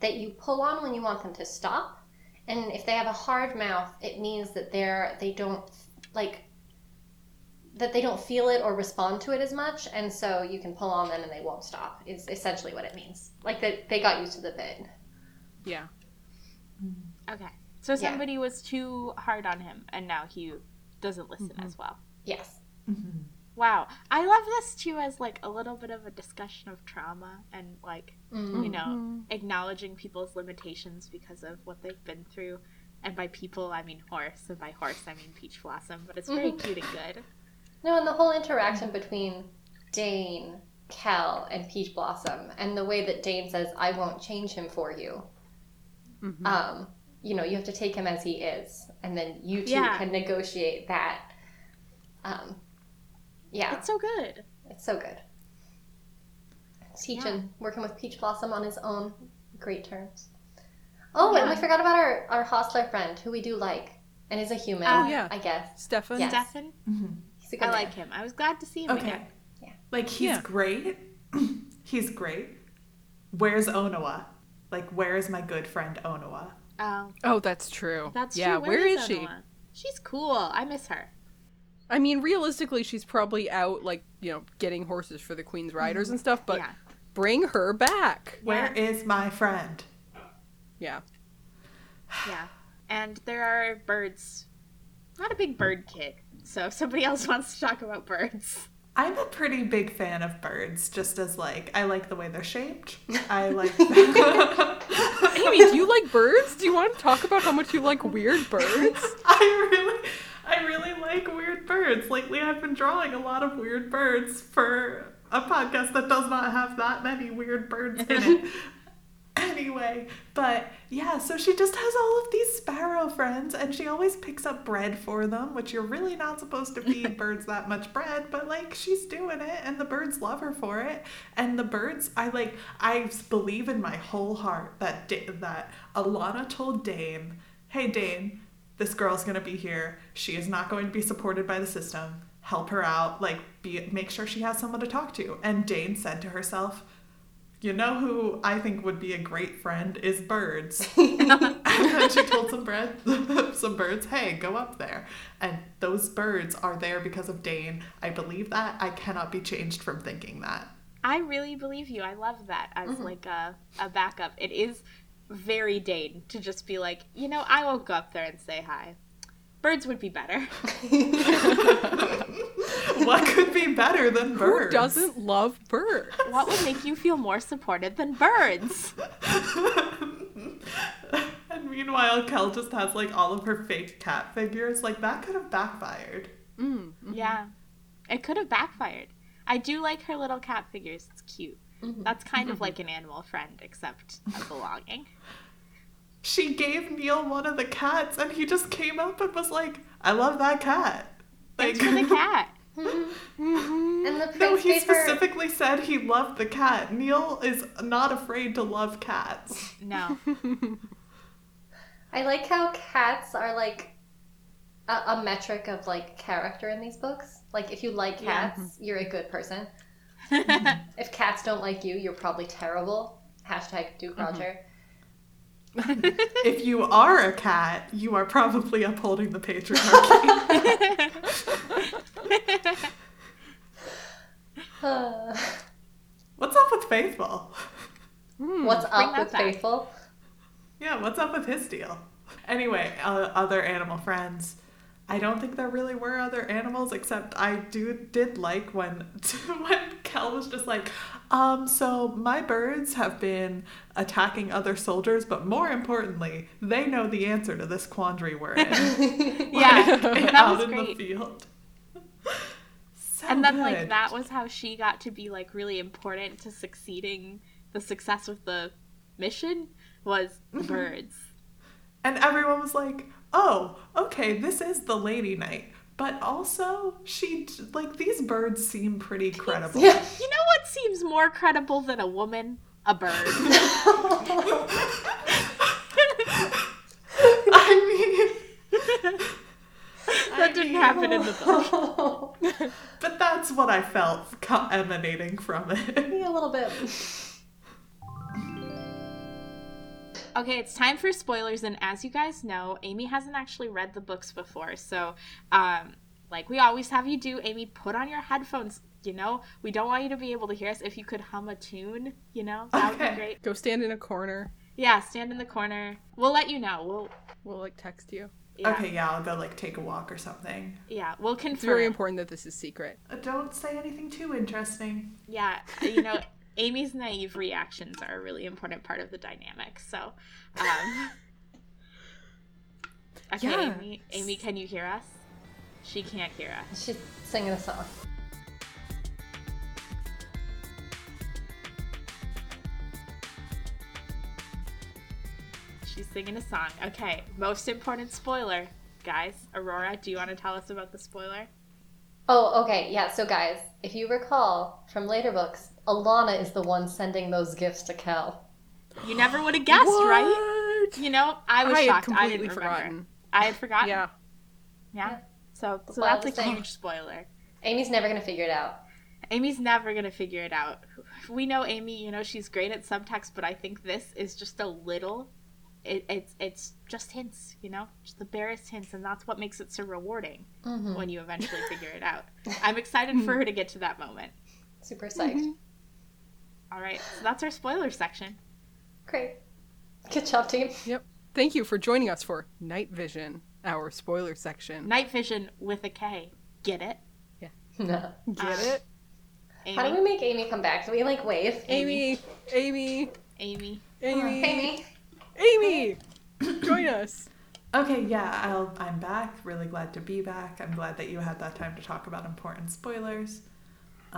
that you pull on when you want them to stop. And if they have a hard mouth, it means that they're they don't like that they don't feel it or respond to it as much, and so you can pull on them and they won't stop. Is essentially what it means. Like that they got used to the bit. Yeah. Mm-hmm. Okay. So Yeah. somebody was too hard on him, and now he doesn't listen mm-hmm. as well. Yes. Mm-hmm. Wow. I love this too as like a little bit of a discussion of trauma and like, Mm. you know, acknowledging people's limitations because of what they've been through. And by people, I mean horse, and by horse, I mean peachblossom. But it's very cute and good. No, and the whole interaction between Daine, Kel, and Peachblossom, and the way that Daine says, "I won't change him for you." Mhm. Um, you know, you have to take him as he is, and then you two Yeah. can negotiate that. Um, yeah, It's so good. it's so good. Teaching, working with Peachblossom on his own great terms. Oh, and we forgot about our our hostler friend, who we do like, and is a human. Oh, yeah. I guess Stefan. Yes. Stefan, he's a good I man. like him. I was glad to see him Okay. again. Like he's Yeah. great. he's great. Where's Onua? Like where's my good friend Onua? Oh, Oh, that's true. that's yeah. true. where is she? She's cool. I miss her. I mean, realistically, she's probably out, like you know, getting horses for the queen's mm-hmm. riders and stuff. But yeah. bring her back. Where is my friend? Yeah. Yeah. And there are birds. Not a big bird kid. So if somebody else wants to talk about birds. I'm a pretty big fan of birds, just as like I like the way they're shaped. I like them. Amy, do you like birds? Do you want to talk about how much you like weird birds? I really I really like weird birds. Lately I've been drawing a lot of weird birds for a podcast that does not have that many weird birds in it. Anyway, but yeah, so she just has all of these sparrow friends and she always picks up bread for them, which you're really not supposed to feed birds that much bread, but like she's doing it and the birds love her for it. And the birds, I like I believe in my whole heart that Da- that Alanna told Daine, "Hey Daine, this girl's going to be here. She is not going to be supported by the system. Help her out, like be make sure she has someone to talk to." And Daine said to herself, you know who I think would be a great friend is birds. and then she told some bread, some birds, "Hey, go up there." And those birds are there because of Daine. I believe that. I cannot be changed from thinking that. I really believe you. I love that as mm-hmm. like a, a backup. It is very Daine to just be like, you know, I won't go up there and say hi. Birds would be better. what could be better than Who birds? doesn't love birds? What would make you feel more supported than birds? and meanwhile, Kel just has like all of her fake cat figures. Like that could have backfired. Mm. Mm-hmm. Yeah. It could have backfired. I do like her little cat figures. It's cute. Mm-hmm. That's kind of mm-hmm. like an animal friend, except a belonging. She gave Neal one of the cats, and he just came up and was like, "I love that cat." Thanks for the cat. And the No, he gave her. specifically said he loved the cat. Neal is not afraid to love cats. No. I like how cats are like a, a metric of like character in these books. Like if you like Yeah. cats, mm-hmm. you're a good person. If cats don't like you, you're probably terrible. Hashtag Duke mm-hmm. Roger. If you are a cat, you are probably upholding the patriarchy. Uh, what's up with Faithful? what's up with back. Faithful? Yeah, what's up with his deal? Anyway, uh, other animal friends. I don't think there really were other animals, except I do did like when when Kel was just like, um, so my birds have been attacking other soldiers, but more importantly, they know the answer to this quandary we're in. yeah. Like, That out was in great. the field. So and then like that was how she got to be like really important to succeeding the success with the mission was the birds. And everyone was like, oh, okay, this is the lady knight. But also, she, like, these birds seem pretty credible. Yeah. You know what seems more credible than a woman? A bird. I mean, that didn't happen in the book. but that's what I felt emanating from it. Yeah, a little bit. Okay, it's time for spoilers, and as you guys know, Amy hasn't actually read the books before, so um, like we always have you do, Amy, put on your headphones. You know, we don't want you to be able to hear us. If you could hum a tune, you know, that would be great. Go stand in a corner. Yeah, stand in the corner. We'll let you know. We'll We'll like text you. yeah, Okay, yeah, I'll go, like, take a walk or something. yeah, we'll confirm. It's very important that this is secret. Uh, don't say anything too interesting. Yeah, you know, Amy's naive reactions are a really important part of the dynamic. So, um, okay, Yeah. Amy, Amy, can you hear us? She can't hear us. She's singing a song. She's singing a song. Okay, most important spoiler, guys. Aurora, do you want to tell us about the spoiler? Oh, okay. Yeah, so guys, if you recall from later books, Alanna is the one sending those gifts to Kel. You never would have guessed, right? You know, I was I had shocked. I completely didn't remember. forgotten. I had forgotten. Yeah. Yeah. Yeah. So, so Well, that's a the huge spoiler. Amy's never gonna figure it out. Amy's never gonna figure it out. We know Amy, you know, she's great at subtext, but I think this is just a little. It, it's it's just hints, you know, just the barest hints, and that's what makes it so rewarding Mm-hmm. when you eventually figure it out. I'm excited for her to get to that moment. Super psyched. All right, so that's our spoiler section. Great. Good job, team. Yep. Thank you for joining us for Night Vision, our spoiler section. Night vision with a K. Get it? Yeah. No. Get Uh, it? Amy. How do we make Amy come back? Do we like wave? Amy, Amy, Amy. Amy, Amy. Amy, join us. Okay, yeah, I'll, I'm back. Really glad to be back. I'm glad that you had that time to talk about important spoilers.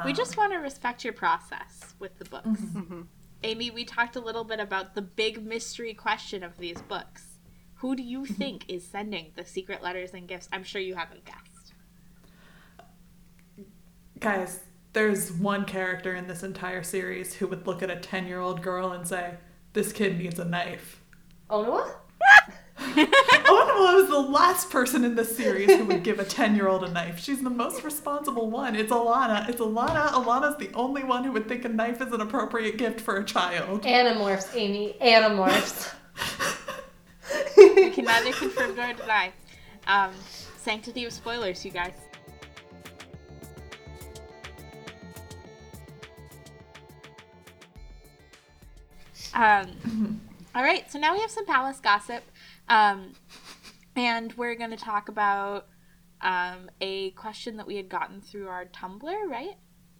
We Um, just want to respect your process with the books. Mhm. Amy, we talked a little bit about the big mystery question of these books. Who do you think is sending the secret letters and gifts? I'm sure you haven't guessed. guys. There's one character in this entire series who would look at a ten year old girl and say, "This kid needs a knife." Onua? Onua is the last person in this series who would give a 10 year old a knife. She's the most responsible one. It's Alanna. It's Alanna. Alanna's the only one who would think a knife is an appropriate gift for a child. Animorphs, Amy. Animorphs. We can neither confirm nor deny. Um, sanctity of spoilers, you guys. Um, all right, so now we have some palace gossip, um, and we're going to talk about um, a question that we had gotten through our Tumblr, right?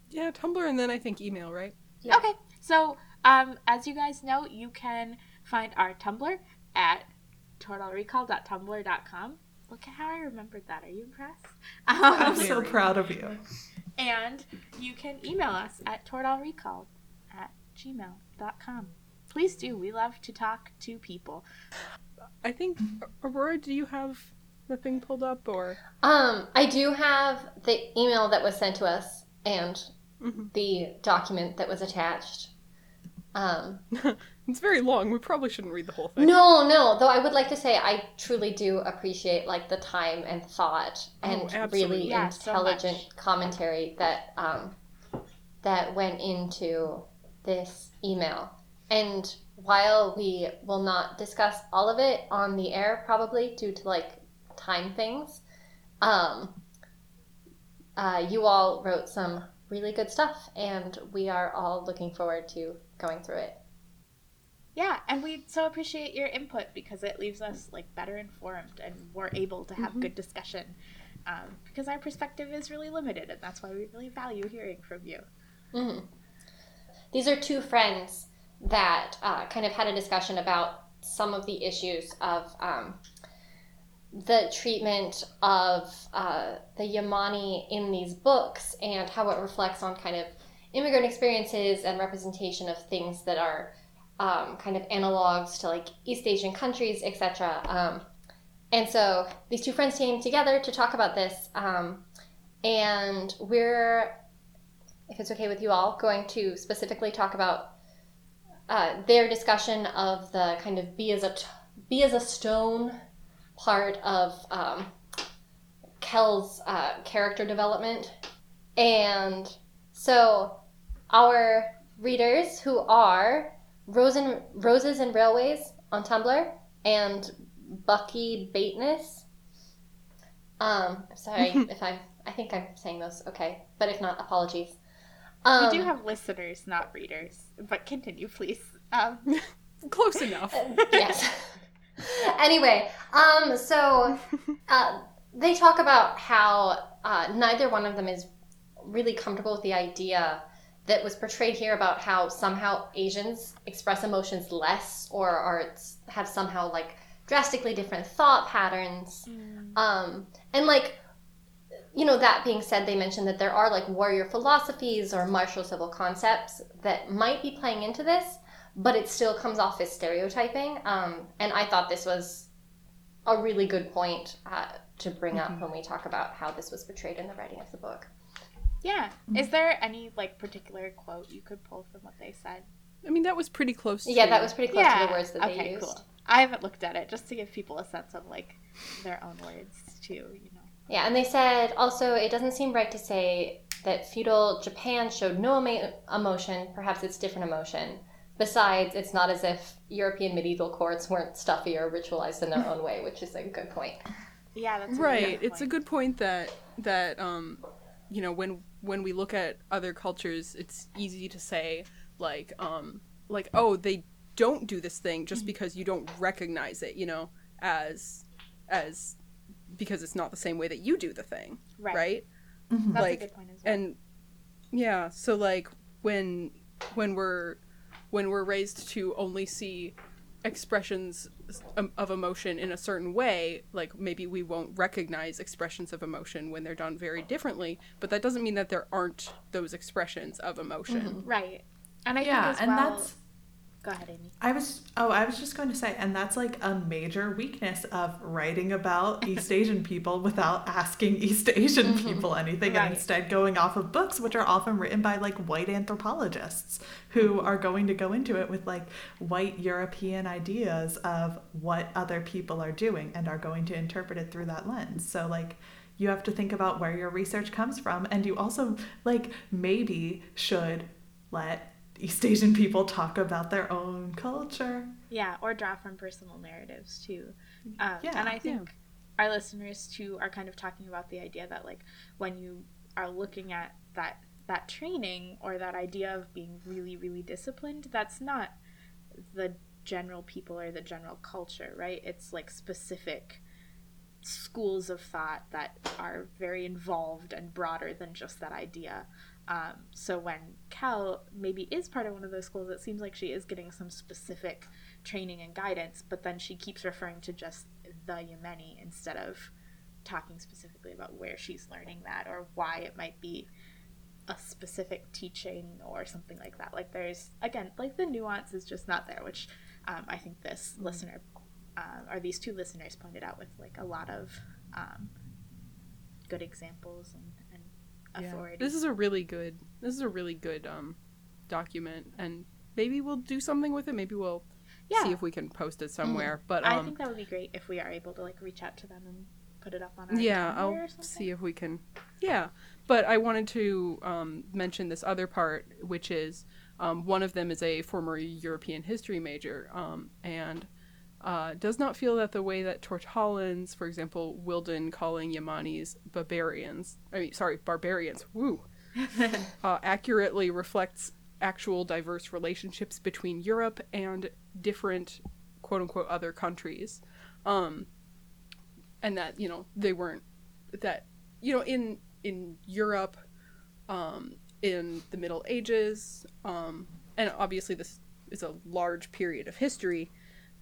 Yeah, Tumblr and then I think email, right? Yeah. Okay, so um, as you guys know, you can find our Tumblr at totalrecall.tumblr.com. Look at how I remembered that. Are you impressed? I'm Um, so proud of you. and you can email us at tortalrecall at gmail.com. Please do. We love to talk to people. I think Aurora, do you have the thing pulled up or? Um, I do have the email that was sent to us and Mhm. the document that was attached. Um, it's very long. We probably shouldn't read the whole thing. no, no. Though I would like to say I truly do appreciate like the time and thought and Oh, really Yeah, intelligent much. commentary that um, that went into this email. And while we will not discuss all of it on the air, probably due to like time things, um, uh, you all wrote some really good stuff, and we are all looking forward to going through it. Yeah, and we so appreciate your input because it leaves us like better informed and more able to have good discussion. Um, because our perspective is really limited, and that's why we really value hearing from you. hmm These are two friends that uh, kind of had a discussion about some of the issues of um, the treatment of uh, the Yamani in these books and how it reflects on kind of immigrant experiences and representation of things that are um, kind of analogs to like East Asian countries, etc. Um, and so these two friends came together to talk about this, um, and we're if it's okay with you all, going to specifically talk about uh, their discussion of the kind of be as a t- be as a stone part of um, Kel's uh, character development, and so our readers who are Rosen, Roses and Railways on Tumblr and Bucky Bateness. Um, I'm sorry if I'm. I think I'm saying those okay, but if not, apologies. Um, we do have listeners, not readers. But continue, please. Um, Close enough. yes. anyway, um, so uh, they talk about how uh, neither one of them is really comfortable with the idea that was portrayed here about how somehow Asians express emotions less or are have somehow like drastically different thought patterns. Um, and like you know, that being said, they mentioned that there are like warrior philosophies or martial civil concepts that might be playing into this, but it still comes off as stereotyping. Um, and I thought this was a really good point uh, to bring up when we talk about how this was portrayed in the writing of the book. yeah. Is there any like particular quote you could pull from what they said? I mean, that was pretty close. Yeah, that was pretty close to the words that okay, they used. cool. I haven't looked at it just to give people a sense of like their own words too. You know. Yeah, and they said also it doesn't seem right to say that feudal Japan showed no emo- emotion. Perhaps it's different emotion. Besides, it's not as if European medieval courts weren't stuffy or ritualized in their own way, which is a good point. Yeah, that's a right really good it's a good point that that um you know when when we look at other cultures it's easy to say like um like oh they don't do this thing just because you don't recognize it you know as as because it's not the same way that you do the thing Right. right, Mhm. That's like, a good point as well. and yeah so like when when we're when we're raised to only see expressions um, of emotion in a certain way like maybe we won't recognize expressions of emotion when they're done very differently but that doesn't mean that there aren't those expressions of emotion right. And I yeah, think as and well. that's Go ahead, Amy. I was oh I was just going to say and that's like a major weakness of writing about East Asian people without asking East Asian mm-hmm. people anything Right. and instead going off of books which are often written by like white anthropologists who mm-hmm. are going to go into it with like white European ideas of what other people are doing and are going to interpret it through that lens. So like you have to think about where your research comes from and you also like maybe should let East Asian people talk about their own culture. Yeah, or draw from personal narratives too. Um, Yeah, and I think our listeners too are kind of talking about the idea that like when you are looking at that that training or that idea of being really really disciplined, that's not the general people or the general culture, right? It's like specific schools of thought that are very involved and broader than just that idea. Um, so when Kel maybe is part of one of those schools, it seems like she is getting some specific training and guidance, but then she keeps referring to just the Yamani instead of talking specifically about where she's learning that or why it might be a specific teaching or something like that. Like there's again, like the nuance is just not there, which um, I think this listener um, or these two listeners pointed out with like a lot of um, good examples and, and authority. this is a really good this is a really good um document and maybe we'll do something with it. Maybe we'll Yeah. see if we can post it somewhere but I um think that would be great if we are able to like reach out to them and put it up on our yeah i'll or see if we can yeah. But i wanted to um, mention this other part which is um, one of them is a former european history major um, and uh, does not feel that the way that Tortallans, for example, Wyldon calling Yamanis barbarians, I mean, sorry, barbarians, woo, uh, accurately reflects actual diverse relationships between Europe and different quote unquote other countries. Um, and that, you know, they weren't that you know, in in Europe, um, in the Middle Ages, um, and obviously this is a large period of history,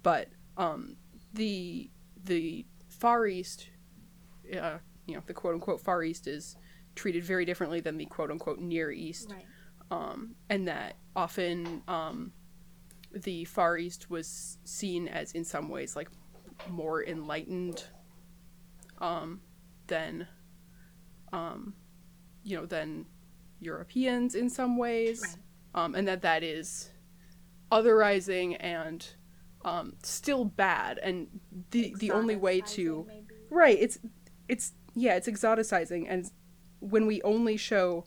but um, the the Far East, uh, you know, the quote unquote Far East is treated very differently than the quote unquote Near East right. um, and that often um, the Far East was seen as, in some ways, like more enlightened um, than, um, you know, than Europeans in some ways, Right. um, and that that is otherizing and um, still bad, and the the only way to maybe. Right. It's it's yeah, it's exoticizing and when we only show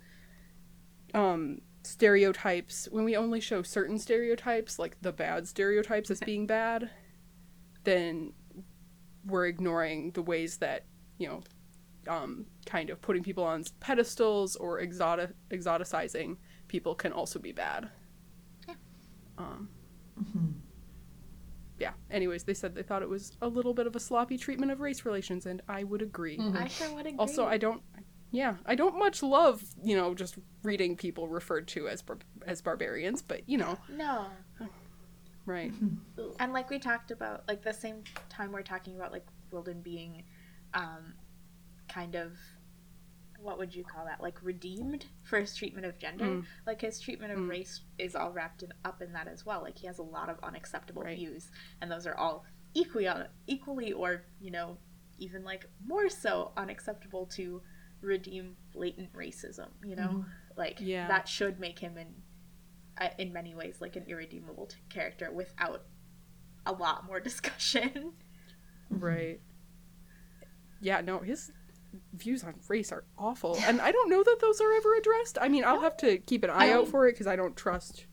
um stereotypes, when we only show certain stereotypes, like the bad stereotypes as being bad, then we're ignoring the ways that, you know, um kind of putting people on pedestals or exotic exoticizing people can also be bad. Yeah. Um yeah. Anyways, they said they thought it was a little bit of a sloppy treatment of race relations, and I would agree. Mhm. I sure would agree. Also, I don't. Yeah, I don't much love you know just reading people referred to as bar- as barbarians, but you know, no. right? And like we talked about, like the same time we're talking about like Wyldon being, um, kind of, what would you call that? Like redeemed for his treatment of gender. Mm. Like his treatment of Mm. race is all wrapped in, up in that as well. Like he has a lot of unacceptable Right. views, and those are all equally, equally, or you know, even like more so unacceptable to redeem blatant racism. You know, like Yeah. that should make him in, uh, in many ways, like an irredeemable t- character without a lot more discussion. Right. Yeah. No, his views on race are awful, and I don't know that those are ever addressed. I mean, I'll have to keep an eye out for it because I don't trust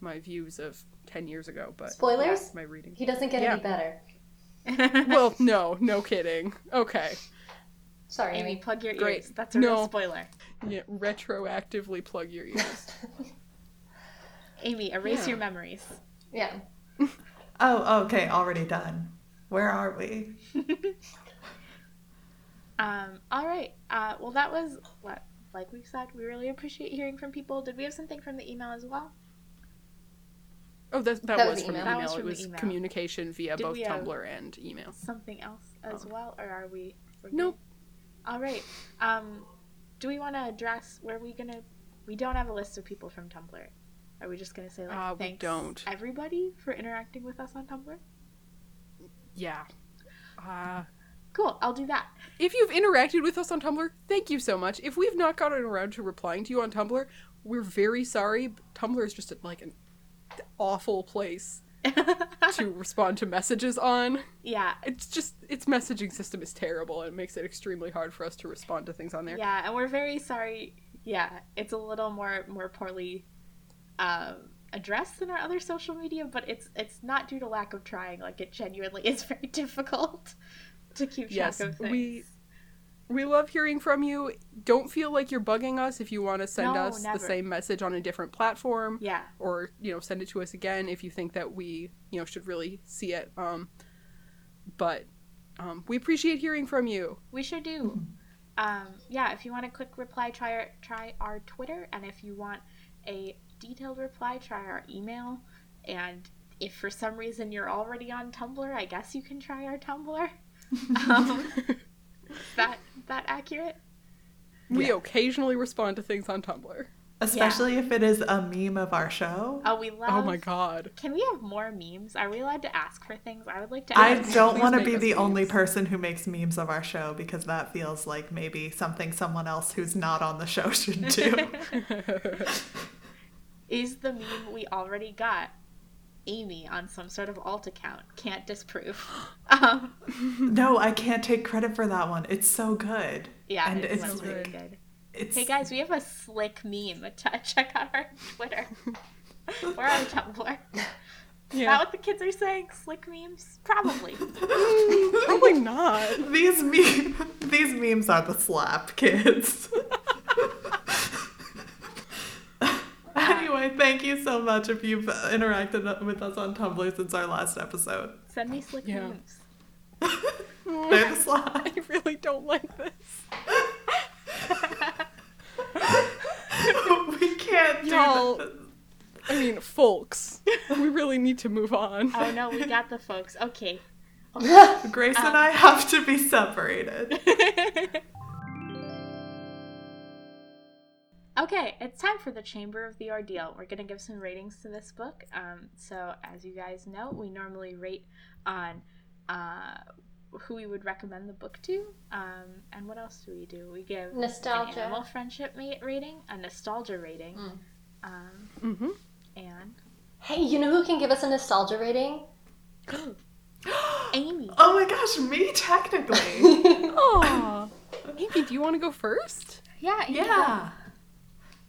my views of ten years ago. But Spoilers? my reading. He doesn't get Yeah. any better. well, no, no kidding. Okay, Sorry, Amy, Amy. plug your Great. ears. That's a real No. spoiler. yeah, retroactively plug your ears. Amy, erase Yeah. your memories. Yeah. Oh, okay, already done. Where are we? Um, all right. Uh, well, that was what, like we said, we really appreciate hearing from people. Did we have something from the email as well? Oh, that, that, That was, was from email. the That email. was it from the was email. communication via Did both we have- Tumblr and email. Something else as Oh. well, or are we? we're Nope. All right. Um, do we want to address where we gonna? We don't have a list of people from Tumblr. Are we just gonna say like Uh, we thanks don't. everybody for interacting with us on Tumblr? Yeah. Uh, Cool. I'll do that. if you've interacted with us on Tumblr, thank you so much. If we've not gotten around to replying to you on Tumblr, we're very sorry. Tumblr is just like an awful place to respond to messages on. yeah. It's just its messaging system is terrible and it makes it extremely hard for us to respond to things on there. Yeah, and we're very sorry. Yeah, it's a little more more poorly um, addressed than our other social media, but it's it's not due to lack of trying. Like it genuinely is very difficult to keep track Yes, of things. we- We love hearing from you. Don't feel like you're bugging us if you want to send No, us never. the same message on a different platform. yeah, or you know send it to us again if you think that we you know should really see it um but um we appreciate hearing from you we sure do. Um, yeah, if you want a quick reply, try our try our Twitter, and if you want a detailed reply, try our email. And if for some reason you're already on Tumblr, I guess you can try our Tumblr. Um, that that accurate? we Yeah. occasionally respond to things on tumblr Especially if it is a meme of our show. Oh, we love. oh my god Can we have more memes? Are we allowed to ask for things? I would like to. I don't want to be us the only person who makes memes of our show because that feels like maybe something someone else who's not on the show should do. Is the meme we already got Amy on some sort of alt account? Can't disprove. Um, no, I can't take credit for that one. It's so good. yeah, And it it's really like- good. It's Hey guys, we have a slick meme. Ch- Check out our Twitter. We're on Tumblr. Is that yeah what the kids are saying? Slick memes? Probably. probably not these meme these memes are the slap kids. Anyway, thank you so much if you've interacted with us on Tumblr since our last episode. Send me slick Yeah. memes. They're the slap. i really don't like this we can't do Y'all- this. i mean folks we really need to move on Oh no, we got the folks. Okay. Grace and uh, I have to be separated. Okay, it's time for the Chamber of the Ordeal. We're gonna give some ratings to this book. Um, so as you guys know, we normally rate on uh, who we would recommend the book to. Um, and what else do we do? We give an Nostalgia. animal friendship ma- rating, a nostalgia rating, Mm. um, mm-hmm. and Hey, you know who can give us a nostalgia rating? Amy. Oh my gosh, me technically. Aww. Amy, do you want to go first? Yeah, Amy. Yeah.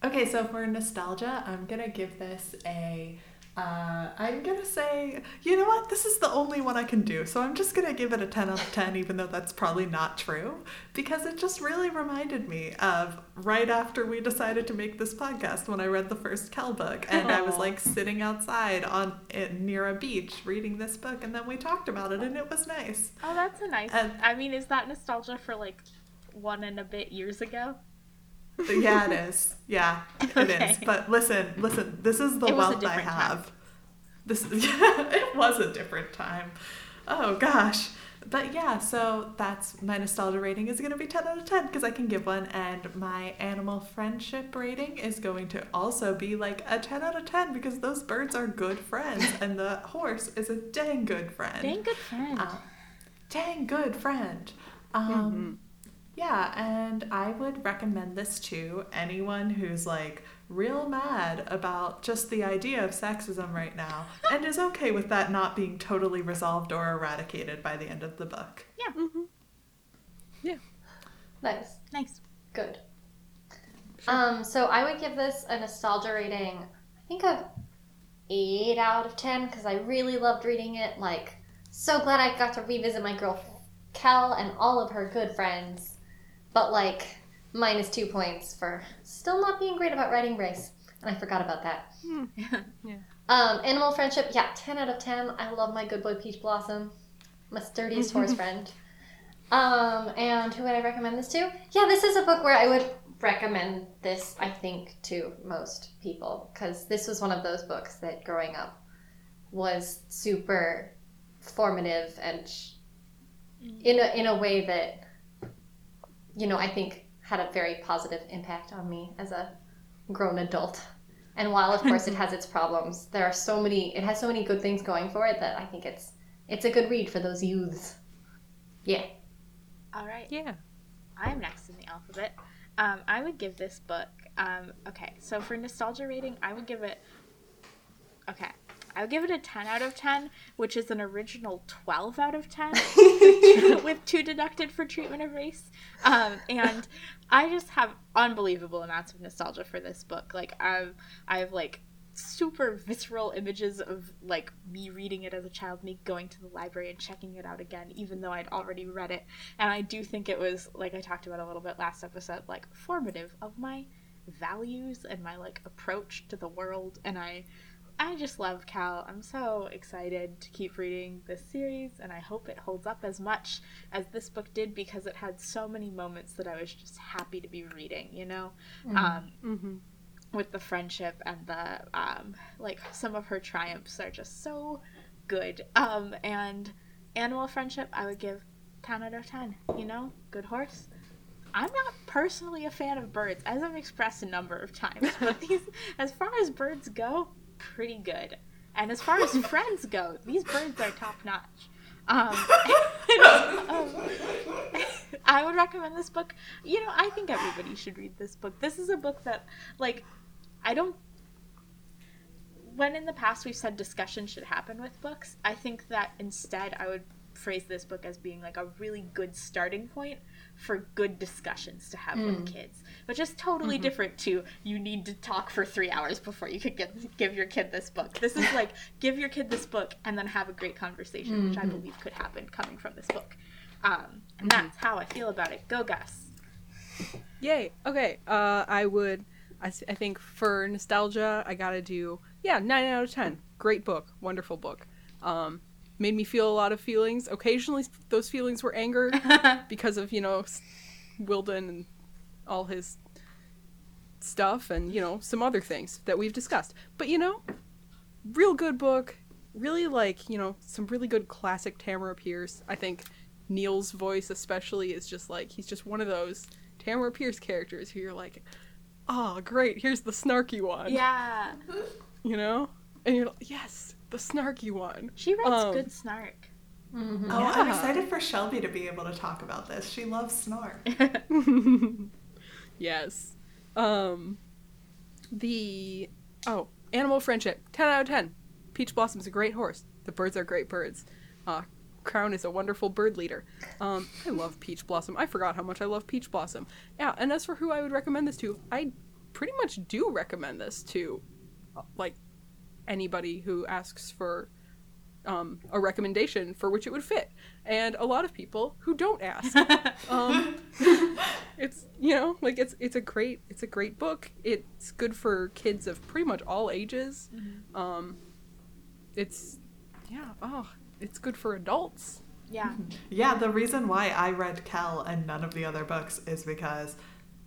Okay, so for nostalgia, I'm gonna give this a. Uh, I'm gonna say, you know what? This is the only one I can do, so I'm just gonna give it a 10 out of 10, even though that's probably not true, because it just really reminded me of right after we decided to make this podcast when I read the first Kel book, and I was like sitting outside on it, near a beach reading this book, and then we talked about it, and it was nice. Oh, that's a nice. And- I mean, is that nostalgia for like one and a bit years ago? Yeah, it is. Yeah, it is. Okay. But listen, listen. This is the It wealth I different time. have. This yeah, it was a different time. Oh gosh. But yeah, so that's my nostalgia rating is going to be 10 out of 10 because I can give one, and my animal friendship rating is going to also be like a 10 out of 10 because those birds are good friends, and the horse is a dang good friend. Dang good friend. Uh, dang good friend. Um, Yeah, and I would recommend this to anyone who's like real mad about just the idea of sexism right now and is okay with that not being totally resolved or eradicated by the end of the book. yeah. Mm-hmm. Yeah. Nice. Nice. Good. Um, so I would give this a nostalgia rating, I think of 8 out of 10 because I really loved reading it. Like, so glad I got to revisit my girl Kel and all of her good friends. But, like, minus two points for still not being great about writing race. And I forgot about that. Yeah, Um, animal friendship, yeah, 10 out of 10. I love my good boy Peachblossom, my sturdiest horse friend. Um, and who would I recommend this to? Yeah, this is a book where I would recommend this, I think, to most people because this was one of those books that growing up was super formative and in a, in a way that, you know, I think had a very positive impact on me as a grown adult. And while of course it has its problems, there are so many it has so many good things going for it that I think it's it's a good read for those youths. Yeah. All right. Yeah. I'm next in the alphabet. Um, I would give this book. Um, okay, so for nostalgia rating, I would give it. Okay, I would give it a 10 out of 10, which is an original 12 out of 10, with two deducted for treatment of race. Um, and I just have unbelievable amounts of nostalgia for this book. Like I've, I have like super visceral images of like me reading it as a child, me going to the library and checking it out again, even though I'd already read it. And I do think it was, like I talked about a little bit last episode, like formative of my values and my like approach to the world. And I, I just love Kel. I'm so excited to keep reading this series, and I hope it holds up as much as this book did because it had so many moments that I was just happy to be reading. You know. Um, Mm-hmm. with the friendship and the um like some of her triumphs are just so good um and animal friendship i would give 10 out of 10 you know good horse i'm not personally a fan of birds as i've expressed a number of times but these as far as birds go pretty good and as far as friends go these birds are top notch um, um, I would recommend this book. You know, I think everybody should read this book. This is a book that, like, I don't. When in the past we've said discussion should happen with books, I think that instead I would phrase this book as being like a really good starting point for good discussions to have with kids, which is totally different to you need to talk for three hours before you could get, give your kid this book. This is like give your kid this book and then have a great conversation, which I believe could happen coming from this book. Um, and that's how I feel about it. Go, Gus. Yay. Okay. Uh, I would. I, I think for nostalgia, I gotta do yeah nine out of ten. Great book, wonderful book. Um, made me feel a lot of feelings. Occasionally, those feelings were anger because of you know Wyldon and all his stuff, and you know some other things that we've discussed. But you know, real good book. Really like you know some really good classic Tamora Pierce. I think Neal's voice especially is just like he's just one of those Tamora Pierce characters who you're like, oh great, here's the snarky one. Yeah. You know? And you're like, yes, the snarky one. She writes Um, good snark. Mm-hmm. Oh, I'm excited for Shelby to be able to talk about this. She loves snark. yes. Um the oh, animal friendship. 10 out of 10. Peachblossom's a great horse. The birds are great birds. Uh Crown is a wonderful bird leader. Um, I love Peachblossom. I forgot how much I love Peachblossom. Yeah, and as for who I would recommend this to, I pretty much do recommend this to, like, anybody who asks for um, a recommendation for which it would fit, and a lot of people who don't ask. um, it's you know like it's it's a great it's a great book. It's good for kids of pretty much all ages. Um, it's yeah oh it's good for adults. Yeah. Yeah, the reason why I read Kel and none of the other books is because,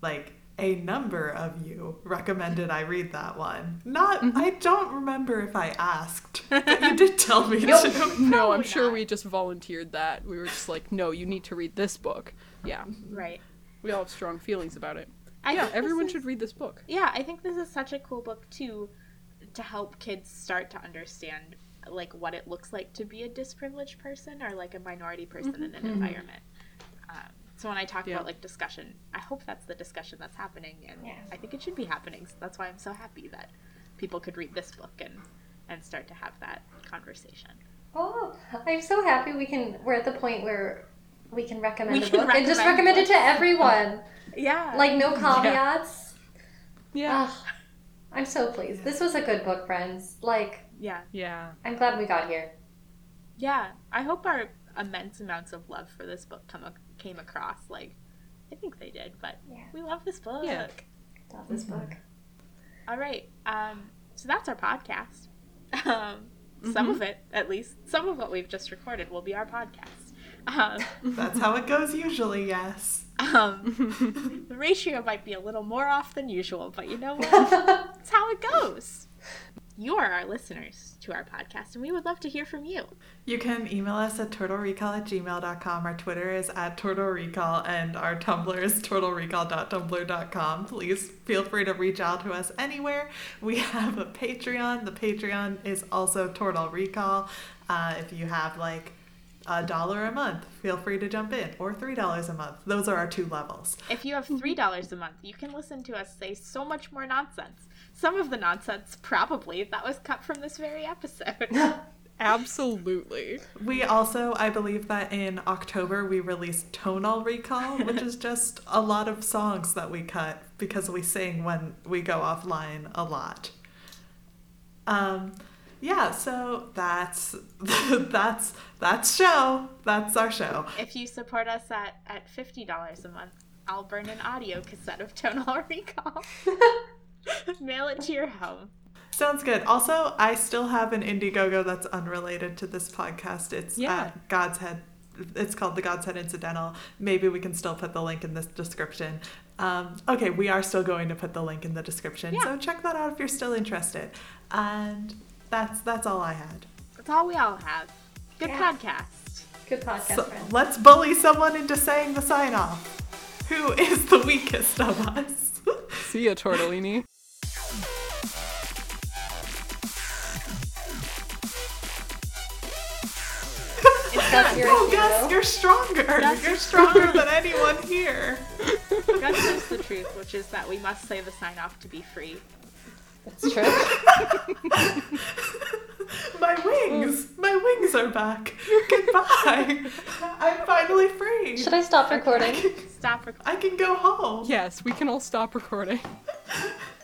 like, a number of you recommended I read that one. Not, mm-hmm. I don't remember if I asked, but you did tell me to. No, I'm sure not. we just volunteered that. We were just like, no, you need to read this book. Yeah, Right. we all have strong feelings about it. I yeah, everyone is- should read this book. Yeah, I think this is such a cool book too, to help kids start to understand like what it looks like to be a disprivileged person or like a minority person mm-hmm. in an environment. So when I talk Yeah. about like discussion, I hope that's the discussion that's happening, and Yeah. I think it should be happening. So that's why I'm so happy that people could read this book and and start to have that conversation. Oh, I'm so happy we can. We're at the point where we can recommend We a can book and just recommend recommend it to everyone. Yeah. Like no caveats. Yeah. Ugh, I'm so pleased. This was a good book, friends. Like yeah. Yeah. I'm glad we got here. Yeah. I hope our immense amounts of love for this book come ac- came across. Like, I think they did, but Yeah. we love this book. Yeah. Love this book. All right. Um, so that's our podcast. Um, Some of it, at least, some of what we've just recorded will be our podcast. Um, That's how it goes usually, yes. um, the ratio might be a little more off than usual, but you know what? That's how it goes. You are our listeners to our podcast, and we would love to hear from you. You can email us at turtlerecall at gmail.com. Our Twitter is at turtlerecall, and our Tumblr is turtlerecall.tumblr.com. Please feel free to reach out to us anywhere. We have a Patreon. The Patreon is also Turtle Recall. Uh, if you have like a dollar a month, feel free to jump in, or $3 a month. Those are our two levels. If you have $3 a month, you can listen to us say so much more nonsense. Some of the nonsense, probably, that was cut from this very episode. Absolutely. We also, I believe that in October we released Tonal Recall, which is just a lot of songs that we cut because we sing when we go offline a lot. Um, yeah, so that's that's that's show. That's our show. if you support us at, at $50 a month, I'll burn an audio cassette of Tonal Recall. Mail it to your home. Sounds good. Also, I still have an Indiegogo that's unrelated to this podcast. It's Yeah. at God's Head. It's called the God's Head Incidental. Maybe we can still put the link in this description. Um, okay, we are still going to put the link in the description, Yeah. so check that out if you're still interested. And that's that's all I had. That's all we all have. Good Yeah. podcast. Good podcast, So let's bully someone into saying the sign off. Who is the weakest of us? See ya, Tortellini. It's your oh, Gus, you're stronger. Gus, you're you're stronger than anyone here. Gus knows the truth, which is that we must say the sign off to be free. That's true. My wings! Mm. My wings are back. Goodbye. I'm finally free. Should I stop recording? Stop recording. I can go home. Yes, we can all stop recording.